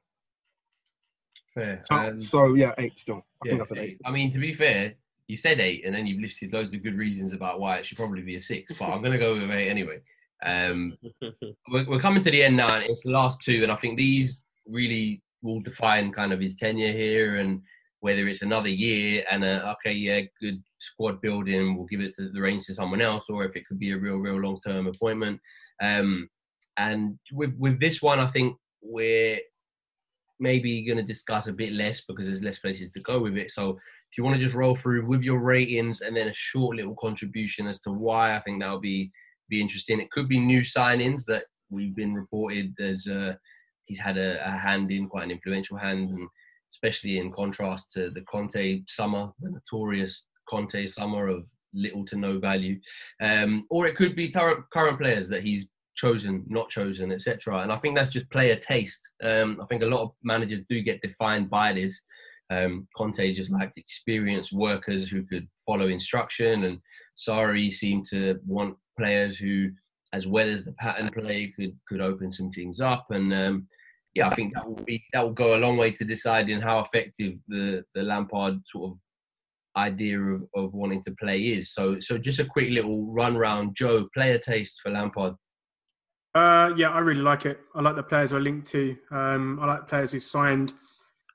Fair. So, Um, so yeah, eight still. I think that's an eight. I mean, to be fair, you said eight, and then you've listed loads of good reasons about why it should probably be a six. But I'm going to go with eight anyway. Um, [laughs] we're, we're coming to the end now, and it's the last two, and I think these really will define kind of his tenure here, and whether it's another year and a okay, yeah, good squad building, we'll give it to the reins to someone else, or if it could be a real, real long term appointment. Um, and with with this one, I think we're maybe going to discuss a bit less because there's less places to go with it. So if you want to just roll through with your ratings and then a short little contribution as to why I think that'll be be interesting. It could be new signings that we've been reported. There's uh, he's had a, a hand in quite an influential hand, and especially in contrast to the Conte summer, the notorious Conte summer of little to no value. Um, or it could be current current players that he's chosen, not chosen, etc. And I think that's just player taste. Um, I think a lot of managers do get defined by this. Um, Conte just liked experienced workers who could follow instruction, and Sarri seemed to want players who, as well as the pattern play, could could open some things up. And um, yeah, I think that will be that will go a long way to deciding how effective the the Lampard sort of idea of, of wanting to play is. So so just a quick little run round, Joe, player taste for Lampard. Uh, yeah, I really like it. I like the players we're linked to. Um, I like players who signed.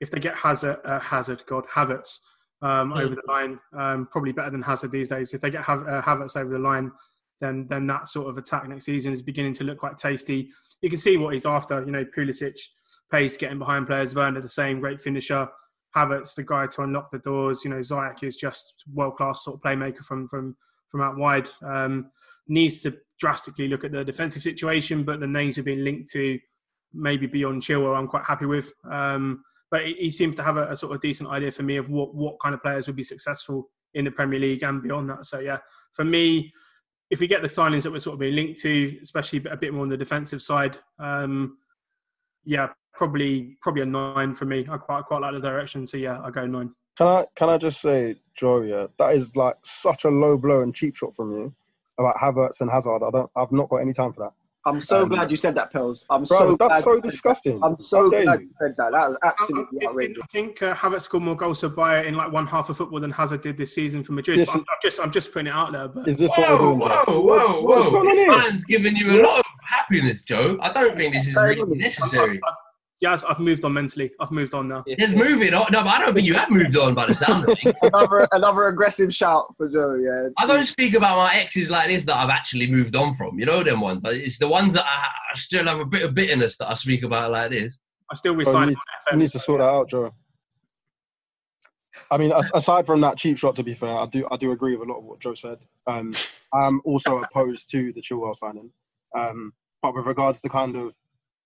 If they get Hazard, uh, Hazard, God, Havertz um, Mm. over the line, um, probably better than Hazard these days. If they get Hav- uh, Havertz over the line, then then that sort of attack next season is beginning to look quite tasty. You can see what he's after. You know, Pulisic, pace, getting behind players. Werner, the same, great finisher. Havertz, the guy to unlock the doors. You know, Ziyech is just world class sort of playmaker from from from out wide. Um, needs to drastically look at the defensive situation, but the names have been linked to maybe beyond Chilwell. I'm quite happy with. Um, but he, seems to have a, a sort of decent idea for me of what what kind of players would be successful in the Premier League and beyond that. So yeah, for me, if we get the signings that we're sort of being linked to, especially a bit more on the defensive side, um, yeah, probably probably a nine for me. I quite quite like the direction. So yeah, I go nine. Can I can I just say? Yeah, that is like such a low blow and cheap shot from you about Havertz and Hazard. I don't. I've not got any time for that. I'm so Um, glad you said that, Pels. I'm Bro, so that's glad so you said that. disgusting. I'm so How glad you. you said that. That was absolutely outrageous. I think uh, Havertz scored more goals to Bayern in like one half of football than Hazard did this season for Madrid. This But I'm, I'm just I'm just putting it out there. But Is this what we're doing, Joe? Whoa, whoa, What's whoa! going on This here? man's giving you a lot of happiness, Joe. I don't think this is really necessary. Yes, I've moved on mentally. I've moved on now. Just moving on. No, but I don't think you have moved on by the sound of it. [laughs] another another aggressive shout for Joe. Yeah. I don't speak about my exes like this that I've actually moved on from. You know them ones. It's the ones that I I still have a bit of bitterness that I speak about like this. I still Bro, resign. you, need, you need to sort that out, Joe. I mean, aside from that cheap shot, to be fair, I do I do agree with a lot of what Joe said. Um, I'm also opposed to the Chilwell signing, um, but with regards to kind of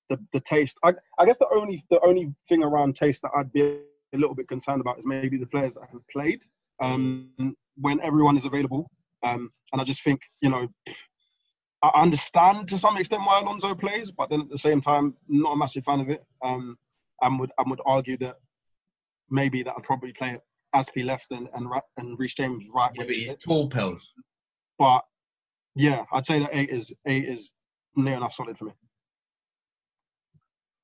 the, the taste, I, I guess the only the only thing around taste that I'd be a little bit concerned about is maybe the players that have played um, when everyone is available, um, and I just think you know. I understand to some extent why Alonso plays, but then at the same time, not a massive fan of it. Um, and would and would argue that maybe that I'd probably play it Azpi left and and, and Reece James right. Yeah, when but it's tall pels. But yeah, I'd say that eight is eight is near enough solid for me.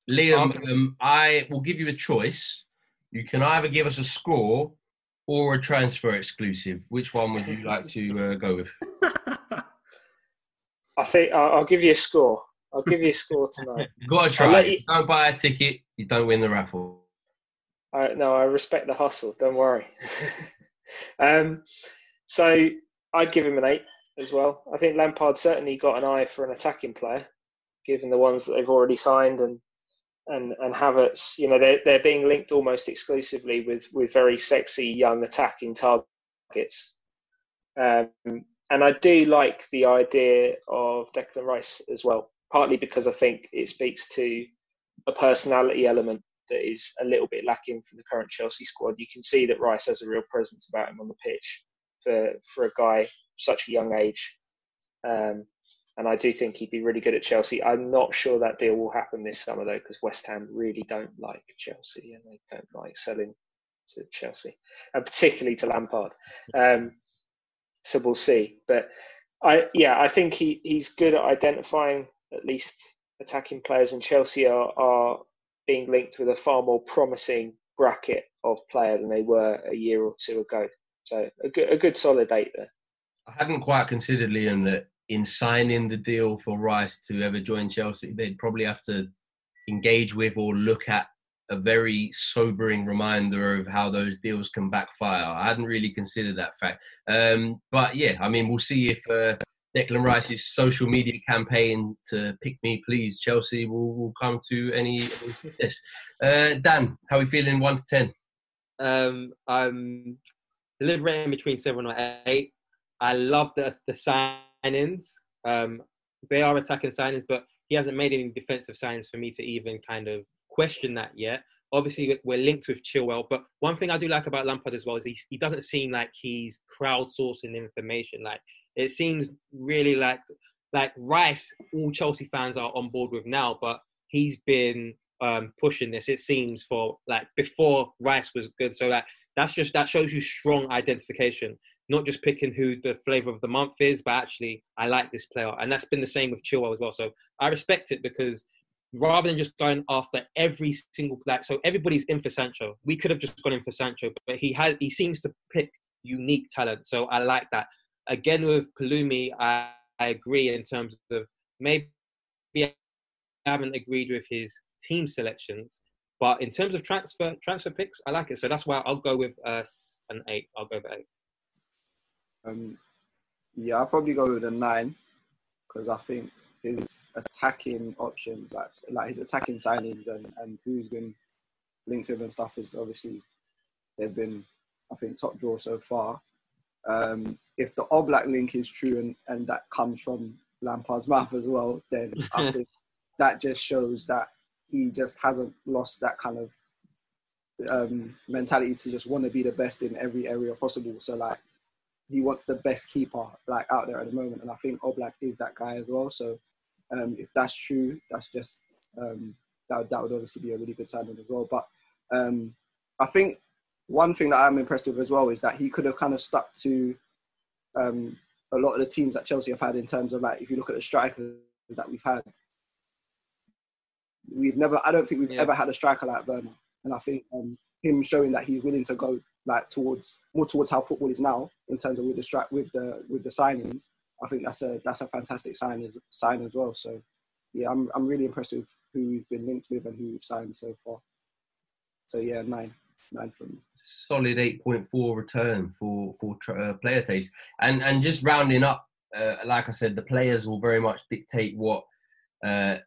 Liam, um, I will give you a choice. You can either give us a score or a transfer exclusive. Which one would you like to uh, go with? [laughs] I think I'll, I'll give you a score. I'll give you a score tonight. [laughs] You gotta try. You you- don't buy a ticket, you don't win the raffle. I, no, I respect the hustle. Don't worry. [laughs] um, so I'd give him an eight as well. I think Lampard certainly got an eye for an attacking player, given the ones that they've already signed and and and Havertz. You know, they're they're being linked almost exclusively with with very sexy young attacking targets. Um, and I do like the idea of Declan Rice as well, partly because I think it speaks to a personality element that is a little bit lacking from the current Chelsea squad. You can see that Rice has a real presence about him on the pitch for for a guy such a young age. Um, and I do think he'd be really good at Chelsea. I'm not sure that deal will happen this summer though, because West Ham really don't like Chelsea and they don't like selling to Chelsea, and particularly to Lampard. Um, so we'll see. But I, yeah, I think he, he's good at identifying at least attacking players, and Chelsea are, are being linked with a far more promising bracket of player than they were a year or two ago. So a good, a good solid eight there. I hadn't quite considered Liam that in signing the deal for Rice to ever join Chelsea, they'd probably have to engage with or look at a very sobering reminder of how those deals can backfire. I hadn't really considered that fact. Um, but yeah, I mean, we'll see if uh, Declan Rice's social media campaign to pick me, please, Chelsea will, will come to any, success. Uh, Dan, how are we feeling 1 to 10? Um, I'm deliberating between seven or eight. I love the the signings. Um, they are attacking signings, but he hasn't made any defensive signings for me to even kind of question that yet. Obviously, we're linked with Chilwell, but one thing I do like about Lampard as well is he, he doesn't seem like he's crowdsourcing information. Like it seems really like like Rice, all Chelsea fans are on board with now, but he's been um, pushing this. It seems for like before Rice was good. So like that's just that shows you strong identification, not just picking who the flavor of the month is, but actually I like this player, and that's been the same with Chilwell as well. So I respect it because rather than just going after every single like so everybody's in for Sancho. We could have just gone in for Sancho, but he has he seems to pick unique talent. So I like that. Again with Palumi, I, I agree in terms of maybe I haven't agreed with his team selections, but in terms of transfer transfer picks, I like it. So that's why I'll go with uh, an eight. I'll go with eight. Um, yeah, I'll probably go with a nine because I think his attacking options, like like his attacking signings and, and who's been linked with and stuff, is obviously they've been, I think, top draw so far. Um, if the Oblak link is true and, and that comes from Lampard's mouth as well, then I [laughs] think that just shows that he just hasn't lost that kind of um, mentality to just want to be the best in every area possible. So like he wants the best keeper like out there at the moment, and I think Oblak is that guy as well. So um, if that's true, that's just um, that would- that would obviously be a really good signing as well. But um, I think one thing that I'm impressed with as well is that he could have kind of stuck to um, a lot of the teams that Chelsea have had in terms of like if you look at the strikers that we've had, we've never I don't think we've Yeah. ever had a striker like Werner, and I think um, him showing that he's willing to go like towards more towards how football is now in terms of with the strike with the with the signings. I think that's a that's a fantastic sign as, sign as well. So yeah, I'm I'm really impressed with who we've been linked with and who we've signed so far. So yeah, nine nine from solid 8.4 return for for uh, player taste and and just rounding up uh, like i said the players will very much dictate what uh,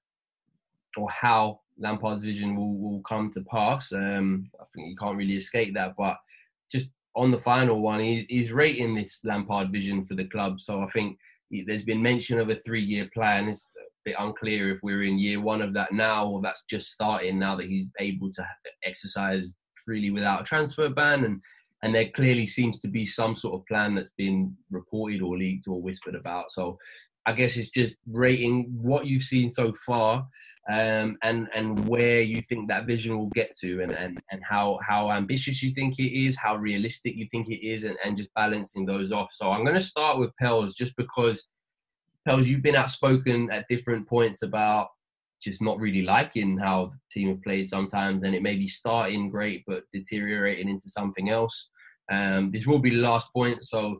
or how lampard's vision will, will come to pass um, i think you can't really escape that but just on the final one he, he's rating this lampard vision for the club. So i think he- there's been mention of a three-year plan. It's a bit unclear if we're in year one of that now or that's just starting now that he's able to exercise freely without a transfer ban. And and there clearly seems to be some sort of plan that's been reported or leaked or whispered about. So i guess it's just rating what you've seen so far um, and and where you think that vision will get to and and, and how how ambitious you think it is how realistic you think it is and, and just balancing those off so i'm going to start with pels just because pels you've been outspoken at different points about just not really liking how the team have played sometimes, and it may be starting great but deteriorating into something else. Um, this will be the last point, so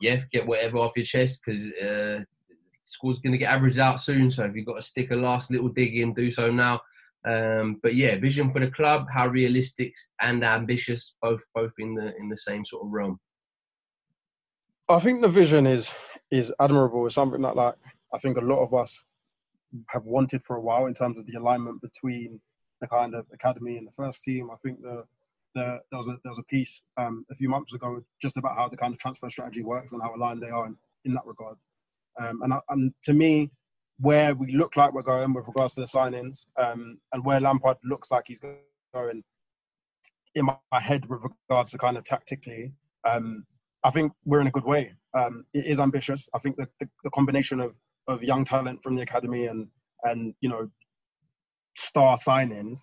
yeah, get whatever off your chest because uh, squad's going to get averaged out soon. So if you've got to stick a last little dig in, do so now. Um, but yeah, vision for the club, how realistic and ambitious, both both in the in the same sort of realm. I think the vision is is admirable. It's something that like I think a lot of us have wanted for a while in terms of the alignment between the kind of academy and the first team. I think the the there was a there was a piece um, a few months ago just about how the kind of transfer strategy works and how aligned they are in, in that regard. Um, and, and to me, where we look like we're going with regards to the signings um, and where Lampard looks like he's going in my, head with regards to kind of tactically, um, I think we're in a good way. Um, it is ambitious. I think that the, the, combination of, of young talent from the academy and and you know star signings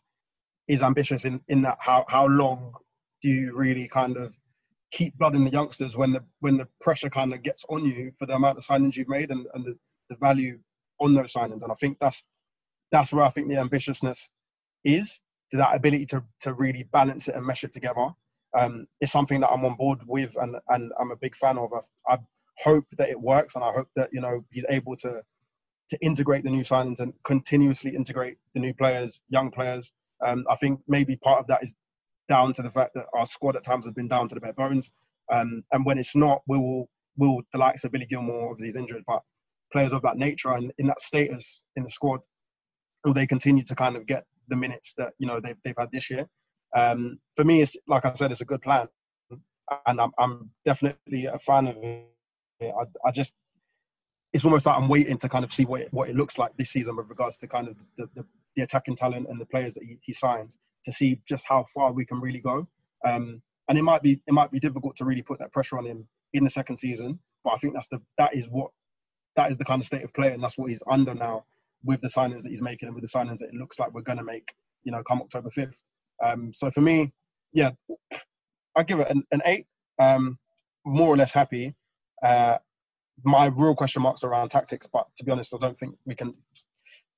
is ambitious in, in that how, how long do you really kind of keep blood in the youngsters when the when the pressure kind of gets on you for the amount of signings you've made and, and the, the value on those signings. And I think that's that's where I think the ambitiousness is, that ability to to really balance it and mesh it together. Um, is something that I'm on board with and, and I'm a big fan of. I, I hope that it works and I hope that, you know, he's able to to integrate the new signings and continuously integrate the new players, young players. Um, I think maybe part of that is down to the fact that our squad at times has been down to the bare bones. Um, and when it's not, we will, will the likes of Billy Gilmour, obviously he's injured, but players of that nature and in that status in the squad, will they continue to kind of get the minutes that you know they've they've had this year? Um, for me, it's like I said, it's a good plan, and I'm I'm definitely a fan of it. I, I just it's almost like I'm waiting to kind of see what it, what it looks like this season with regards to kind of the, the, the attacking talent and the players that he, he, signs to see just how far we can really go. Um, and it might be it might be difficult to really put that pressure on him in the second season, but I think that's the that is what that is the kind of state of play, and that's what he's under now with the signings that he's making and with the signings that it looks like we're going to make, you know, come October 5th. Um, so for me, yeah, I give it an, an eight, um, more or less happy. Uh, my real question marks around tactics, but to be honest, I don't think we can.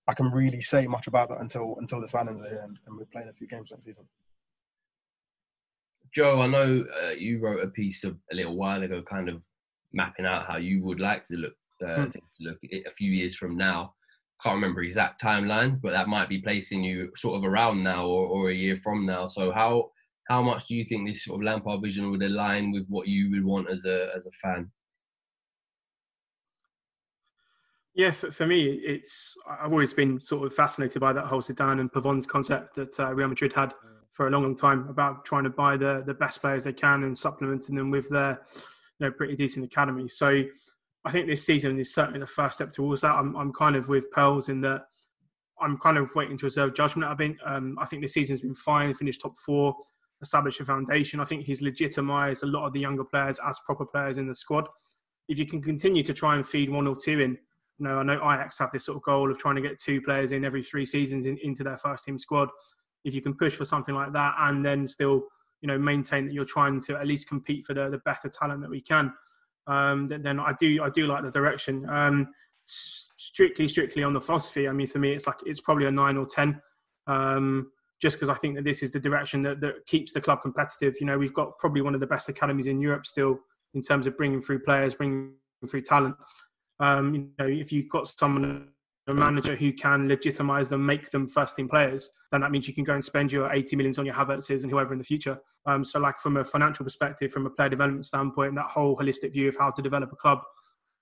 I can really say much about that until until the signings are here and, and we're playing a few games next season. Joe, I know uh, you wrote a piece of, a little while ago, kind of mapping out how you would like to look uh, mm. look a few years from now. Can't remember exact timelines, but that might be placing you sort of around now or, or a year from now. So how how much do you think this sort of Lampard vision would align with what you would want as a as a fan? Yeah, for, for me, it's I've always been sort of fascinated by that whole Zidane and Pavon's concept that uh, Real Madrid had for a long, long time about trying to buy the the best players they can and supplementing them with their you know pretty decent academy. So I think this season is certainly the first step towards that. I'm, I'm kind of with Pels in that I'm kind of waiting to reserve judgment. I've been, um, I think this season's been fine, finished top four, established a foundation. I think he's legitimised a lot of the younger players as proper players in the squad. If you can continue to try and feed one or two in, you know, I know Ajax have this sort of goal of trying to get two players in every three seasons in, into their first team squad. If you can push for something like that and then still, you know, maintain that you're trying to at least compete for the, the better talent that we can, um, then I do I do like the direction. Um, strictly, strictly on the philosophy. I mean, for me, it's like it's probably a nine or ten, um, just because I think that this is the direction that, that keeps the club competitive. You know, we've got probably one of the best academies in Europe still in terms of bringing through players, bringing through talent. Um, you know, if you've got someone a manager who can legitimize them, make them first team players, then that means you can go and spend your 80 millions on your Havertzes and whoever in the future. Um, so, like from a financial perspective, from a player development standpoint, that whole holistic view of how to develop a club,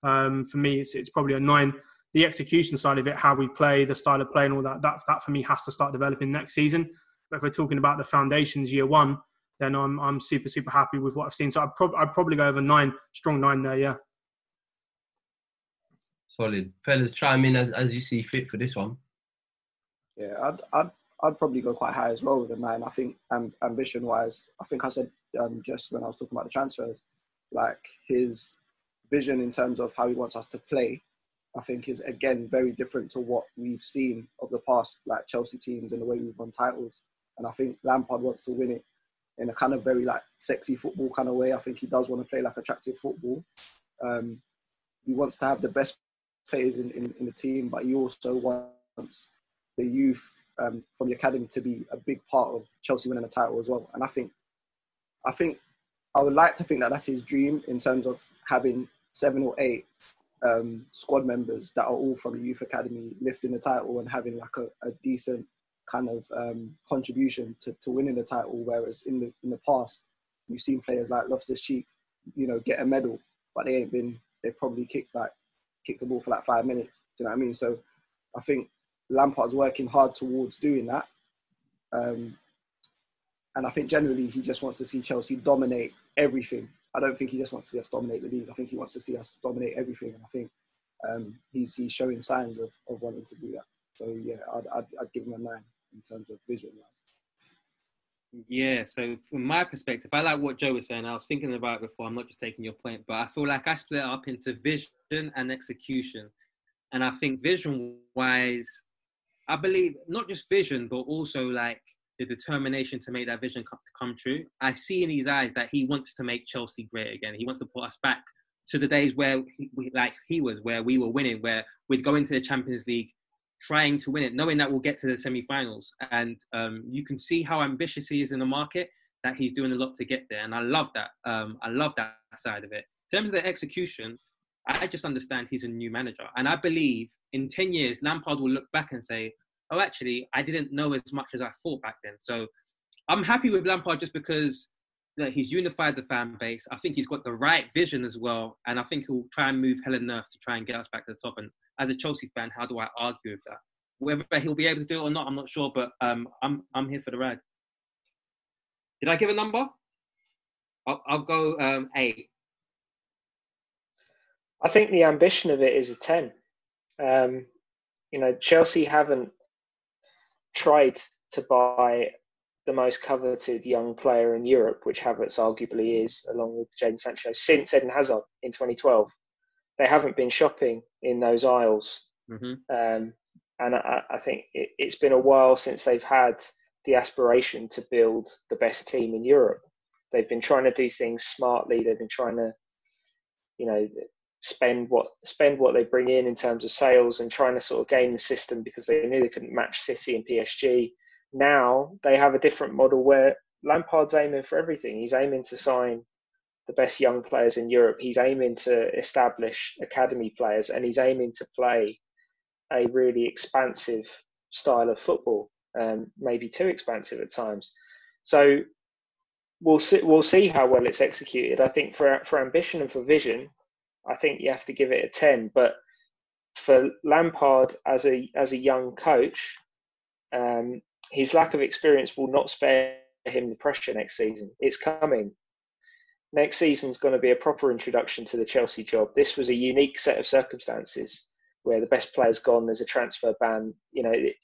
um, for me, it's, it's probably a nine. The execution side of it, how we play, the style of play, and all that, that, that for me has to start developing next season. But if we're talking about the foundations year one, then I'm, I'm super, super happy with what I've seen. So I'd, prob- I'd probably go over nine, strong nine there, yeah. Solid. Fellas, chime in as, as you see fit for this one. Yeah, I'd, I'd, I'd probably go quite high as well with a nine. I think um, ambition wise, I think I said um, just when I was talking about the transfers, like his vision in terms of how he wants us to play, I think is again very different to what we've seen of the past, like Chelsea teams and the way we've won titles. And I think Lampard wants to win it in a kind of very like sexy football kind of way. I think he does want to play like attractive football. Um, he wants to have the best players in, in, in the team, but he also wants the youth um, from the academy to be a big part of Chelsea winning the title as well. And I think, I think, I would like to think that that's his dream in terms of having seven or eight um, squad members that are all from the youth academy lifting the title and having like a, a decent kind of um, contribution to, to winning the title. Whereas in the in the past, you've seen players like Loftus Cheek, you know, get a medal, but they ain't been. They probably kicked like kicked the ball for like five minutes. Do you know what I mean? So I think Lampard's working hard towards doing that. Um, and I think generally he just wants to see Chelsea dominate everything. I don't think he just wants to see us dominate the league. I think he wants to see us dominate everything. And I think um, he's, he's showing signs of, of wanting to do that. So yeah, I'd, I'd, I'd give him a nine in terms of vision. Yeah, so from my perspective, I like what Joe was saying. I was thinking about it before. I'm not just taking your point, but I feel like I split it up into vision and execution. And I think vision wise, I believe not just vision, but also like the determination to make that vision come, come true. I see in his eyes that he wants to make Chelsea great again. He wants to put us back to the days where, he, like he was, where we were winning, where we'd go into the Champions League trying to win it, knowing that we'll get to the semi-finals. And um, you can see how ambitious he is in the market. That he's doing a lot to get there, and I love that. Um, I love that side of it. In terms of the execution, I just understand he's a new manager, and I believe in ten years Lampard will look back and say, "Oh, actually, I didn't know as much as I thought back then." So I'm happy with Lampard just because that he's unified the fan base. I think he's got the right vision as well, and I think he'll try and move hell and earth to try and get us back to the top. And as a Chelsea fan, how do I argue with that? Whether he'll be able to do it or not, I'm not sure, but um, I'm I'm here for the ride. Did I give a number? I'll, I'll go um, eight. I think the ambition of it is a ten. Um, you know, Chelsea haven't tried to buy the most coveted young player in Europe, which Havertz arguably is, along with Jadon Sancho, since Eden Hazard in 2012. They haven't been shopping in those aisles. Mm-hmm. Um, and I, I think it, it's been a while since they've had the aspiration to build the best team in Europe. They've been trying to do things smartly. They've been trying to, you know, spend what spend what they bring in in terms of sales and trying to sort of game the system because they knew they couldn't match City and PSG now they have a different model where Lampard's aiming for everything. He's aiming to sign the best young players in Europe. He's aiming to establish academy players, and he's aiming to play a really expansive style of football, um, maybe too expansive at times. So we'll see. We'll see how well it's executed. I think for for ambition and for vision, I think you have to give it a ten. But for Lampard as a as a young coach, um, his lack of experience will not spare him the pressure next season. It's coming. Next season's going to be a proper introduction to the Chelsea job. This was a unique set of circumstances where the best player's gone, there's a transfer ban. You know, it,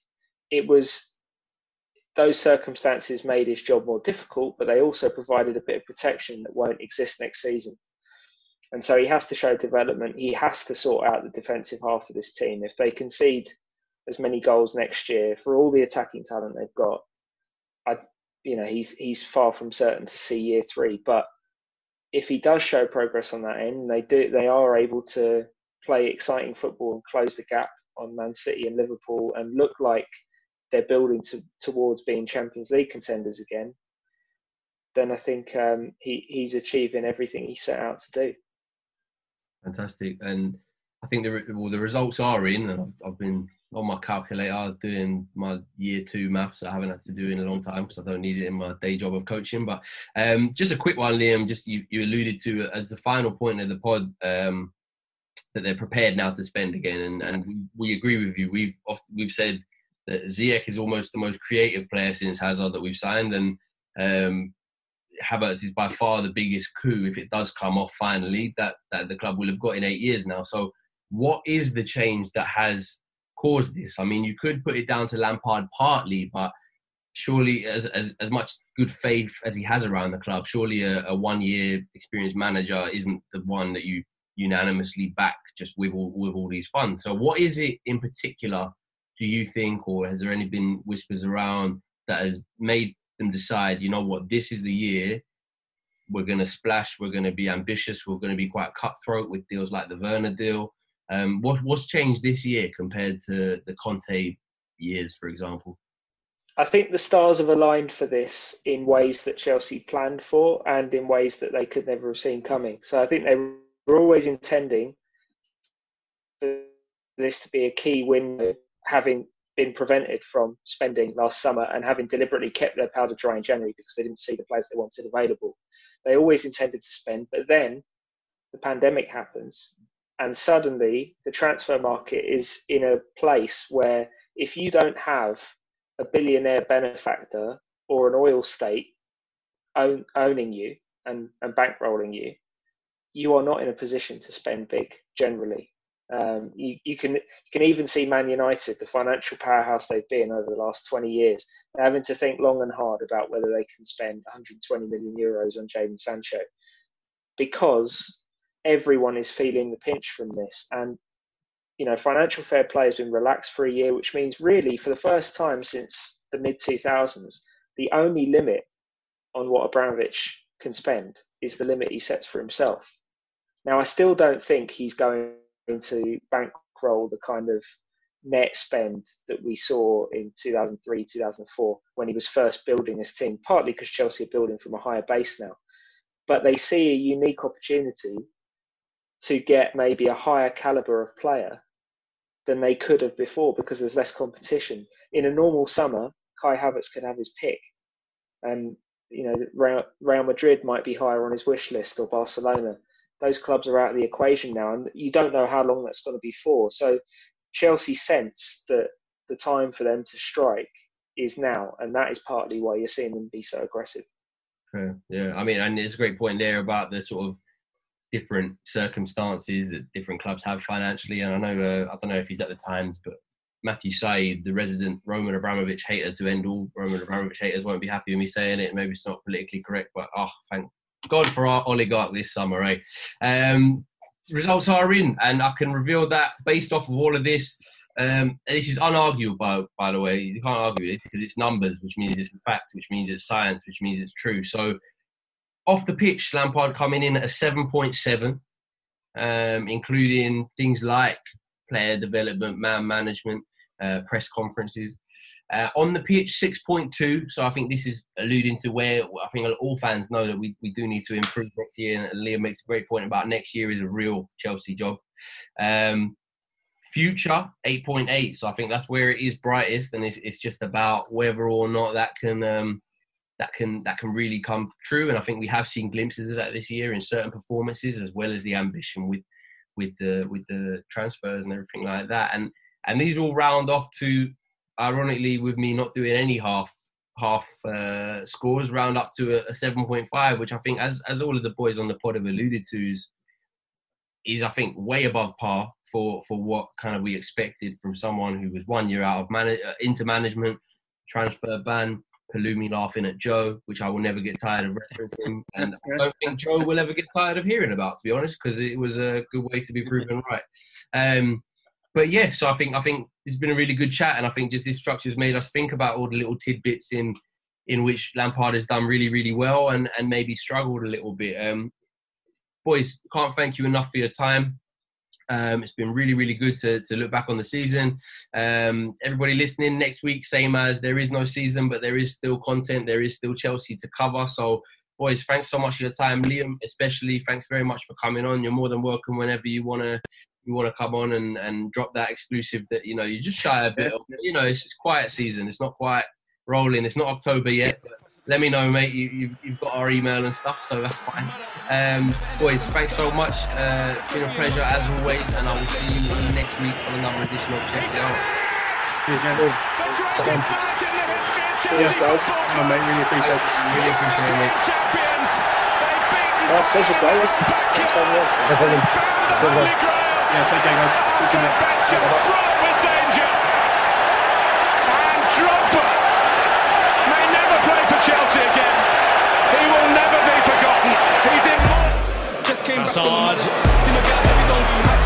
it was those circumstances made his job more difficult, but they also provided a bit of protection that won't exist next season. And so he has to show development. He has to sort out the defensive half of this team. If they concede as many goals next year for all the attacking talent they've got. I, you know, he's he's far from certain to see year three, but if he does show progress on that end, they do they are able to play exciting football and close the gap on Man City and Liverpool and look like they're building to, towards being Champions League contenders again. Then I think um, he he's achieving everything he set out to do. Fantastic, and I think the well the results are in, and I've, I've been on my calculator doing my year two maths I haven't had to do in a long time because I don't need it in my day job of coaching. But um, just a quick one, Liam. Just you, you alluded to as the final point of the pod um, that they're prepared now to spend again, and, and we agree with you. We've often, we've said that Ziyech is almost the most creative player since Hazard that we've signed, and um, Havertz is by far the biggest coup if it does come off finally that that the club will have got in eight years now. So, what is the change that has caused this? I mean, you could put it down to Lampard partly, but surely, as as, as much good faith as he has around the club, surely a, a one year experienced manager isn't the one that you unanimously back just with all with all these funds. So, what is it in particular? Do you think, or has there any been whispers around that has made them decide? You know what, this is the year we're going to splash. We're going to be ambitious. We're going to be quite cutthroat with deals like the Werner deal. Um, what, what's changed this year compared to the Conte years, for example? I think the stars have aligned for this in ways that Chelsea planned for and in ways that they could never have seen coming. So I think they were always intending for this to be a key window, having been prevented from spending last summer and having deliberately kept their powder dry in January because they didn't see the players they wanted available. They always intended to spend, but then the pandemic happens, and suddenly the transfer market is in a place where if you don't have a billionaire benefactor or an oil state own, owning you and, and bankrolling you, you are not in a position to spend big generally. Um, you, you can you can even see Man United, the financial powerhouse they've been over the last 20 years, having to think long and hard about whether they can spend 120 million euros on Jadon Sancho, because everyone is feeling the pinch from this. And you know, financial fair play has been relaxed for a year, which means really for the first time since the mid 2000s, the only limit on what Abramovich can spend is the limit he sets for himself. Now, I still don't think he's going to bankroll the kind of net spend that we saw in 2003, 2004 when he was first building his team, partly because Chelsea are building from a higher base now. But they see a unique opportunity to get maybe a higher caliber of player than they could have before because there's less competition. In a normal summer, Kai Havertz could have his pick. And, you know, Real Madrid might be higher on his wish list or Barcelona those clubs are out of the equation now, and you don't know how long that's going to be for. So Chelsea sense that the time for them to strike is now, and that is partly why you're seeing them be so aggressive. Yeah. I mean, and it's a great point there about the sort of different circumstances that different clubs have financially. And I know, uh, I don't know if he's at the Times, but Matthew Syed, the resident Roman Abramovich hater to end all Roman Abramovich haters, won't be happy with me saying it. Maybe it's not politically correct, but oh, thank God for our oligarch this summer, eh? Um, results are in, and I can reveal that based off of all of this. Um, this is unarguable, by, by the way. You can't argue it because it's numbers, which means it's fact, which means it's science, which means it's true. So, off the pitch, Lampard coming in at a 7.7, um, including things like player development, man management, uh, press conferences. Uh, on the pitch, 6.2. So I think this is alluding to where I think all fans know that we, we do need to improve next year. And Liam makes a great point about next year is a real Chelsea job. Um, future, 8.8. So I think that's where it is brightest. And it's, it's just about whether or not that can. Um, that can that can really come true, and I think we have seen glimpses of that this year in certain performances, as well as the ambition with with the with the transfers and everything like that. And and these all round off to ironically, with me not doing any half half uh, scores, round up to a, a, 7.5, which I think, as as all of the boys on the pod have alluded to, is, is I think way above par for for what kind of we expected from someone who was one year out of man- uh, into management, transfer ban. Palumi laughing at Joe, which I will never get tired of referencing, [laughs] and I don't think Joe will ever get tired of hearing about, to be honest, because it was a good way to be proven [laughs] right. Um, but yeah, so I think I think it's been a really good chat, and I think just this structure has made us think about all the little tidbits in in which Lampard has done really really well and and maybe struggled a little bit. Um, boys, can't thank you enough for your time. Um, it's been really, really good to, to look back on the season. Um, everybody listening, next week, same as there is no season, but there is still content. There is still Chelsea to cover. So, boys, thanks so much for your time. Liam, especially, thanks very much for coming on. You're more than welcome whenever you want to you want to come on and, and drop that exclusive that you know you just shy a bit of you know it's just quiet season it's not quite rolling it's not october yet but let me know mate you, you've, you've got our email and stuff so that's fine um, boys thanks so much uh, it's been a pleasure as always and i will see you next week on another edition of chelsea hour Cheers, gents. Cheers, guys. Oh, mate, really appreciate it. Really appreciate it, mate. Oh, pleasure, guys. No problem. Yeah, take care, guys. Good with danger. Hazard.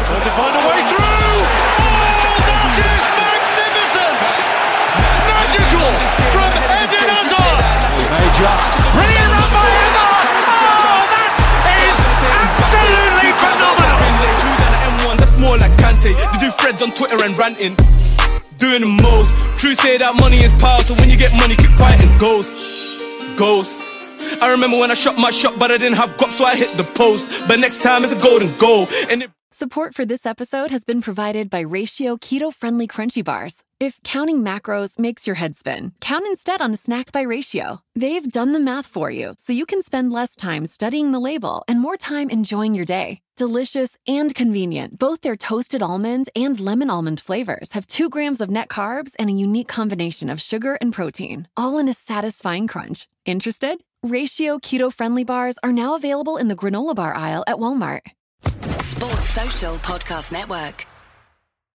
Trying to find a way through. Oh, that is magnificent. Magical from Eden Hazard. He may just. Brilliant run by Hazard. Oh, that is absolutely phenomenal That's more like Kante. They do threads on Twitter and ranting. Doing the most. True say that money is power, so when you get money, keep quiet and ghost. Ghost. I remember when I shot my shot, but I didn't have guap, so I hit the post. But next time it's a golden goal. And it Support for this episode has been provided by Ratio Keto Friendly Crunchy Bars. If counting macros makes your head spin, count instead on a snack by Ratio. They've done the math for you so you can spend less time studying the label and more time enjoying your day. Delicious and convenient, both their toasted almond and lemon almond flavors have two grams of net carbs and a unique combination of sugar and protein, all in a satisfying crunch. Interested? Ratio keto friendly bars are now available in the granola bar aisle at Walmart. Sports Social Podcast Network.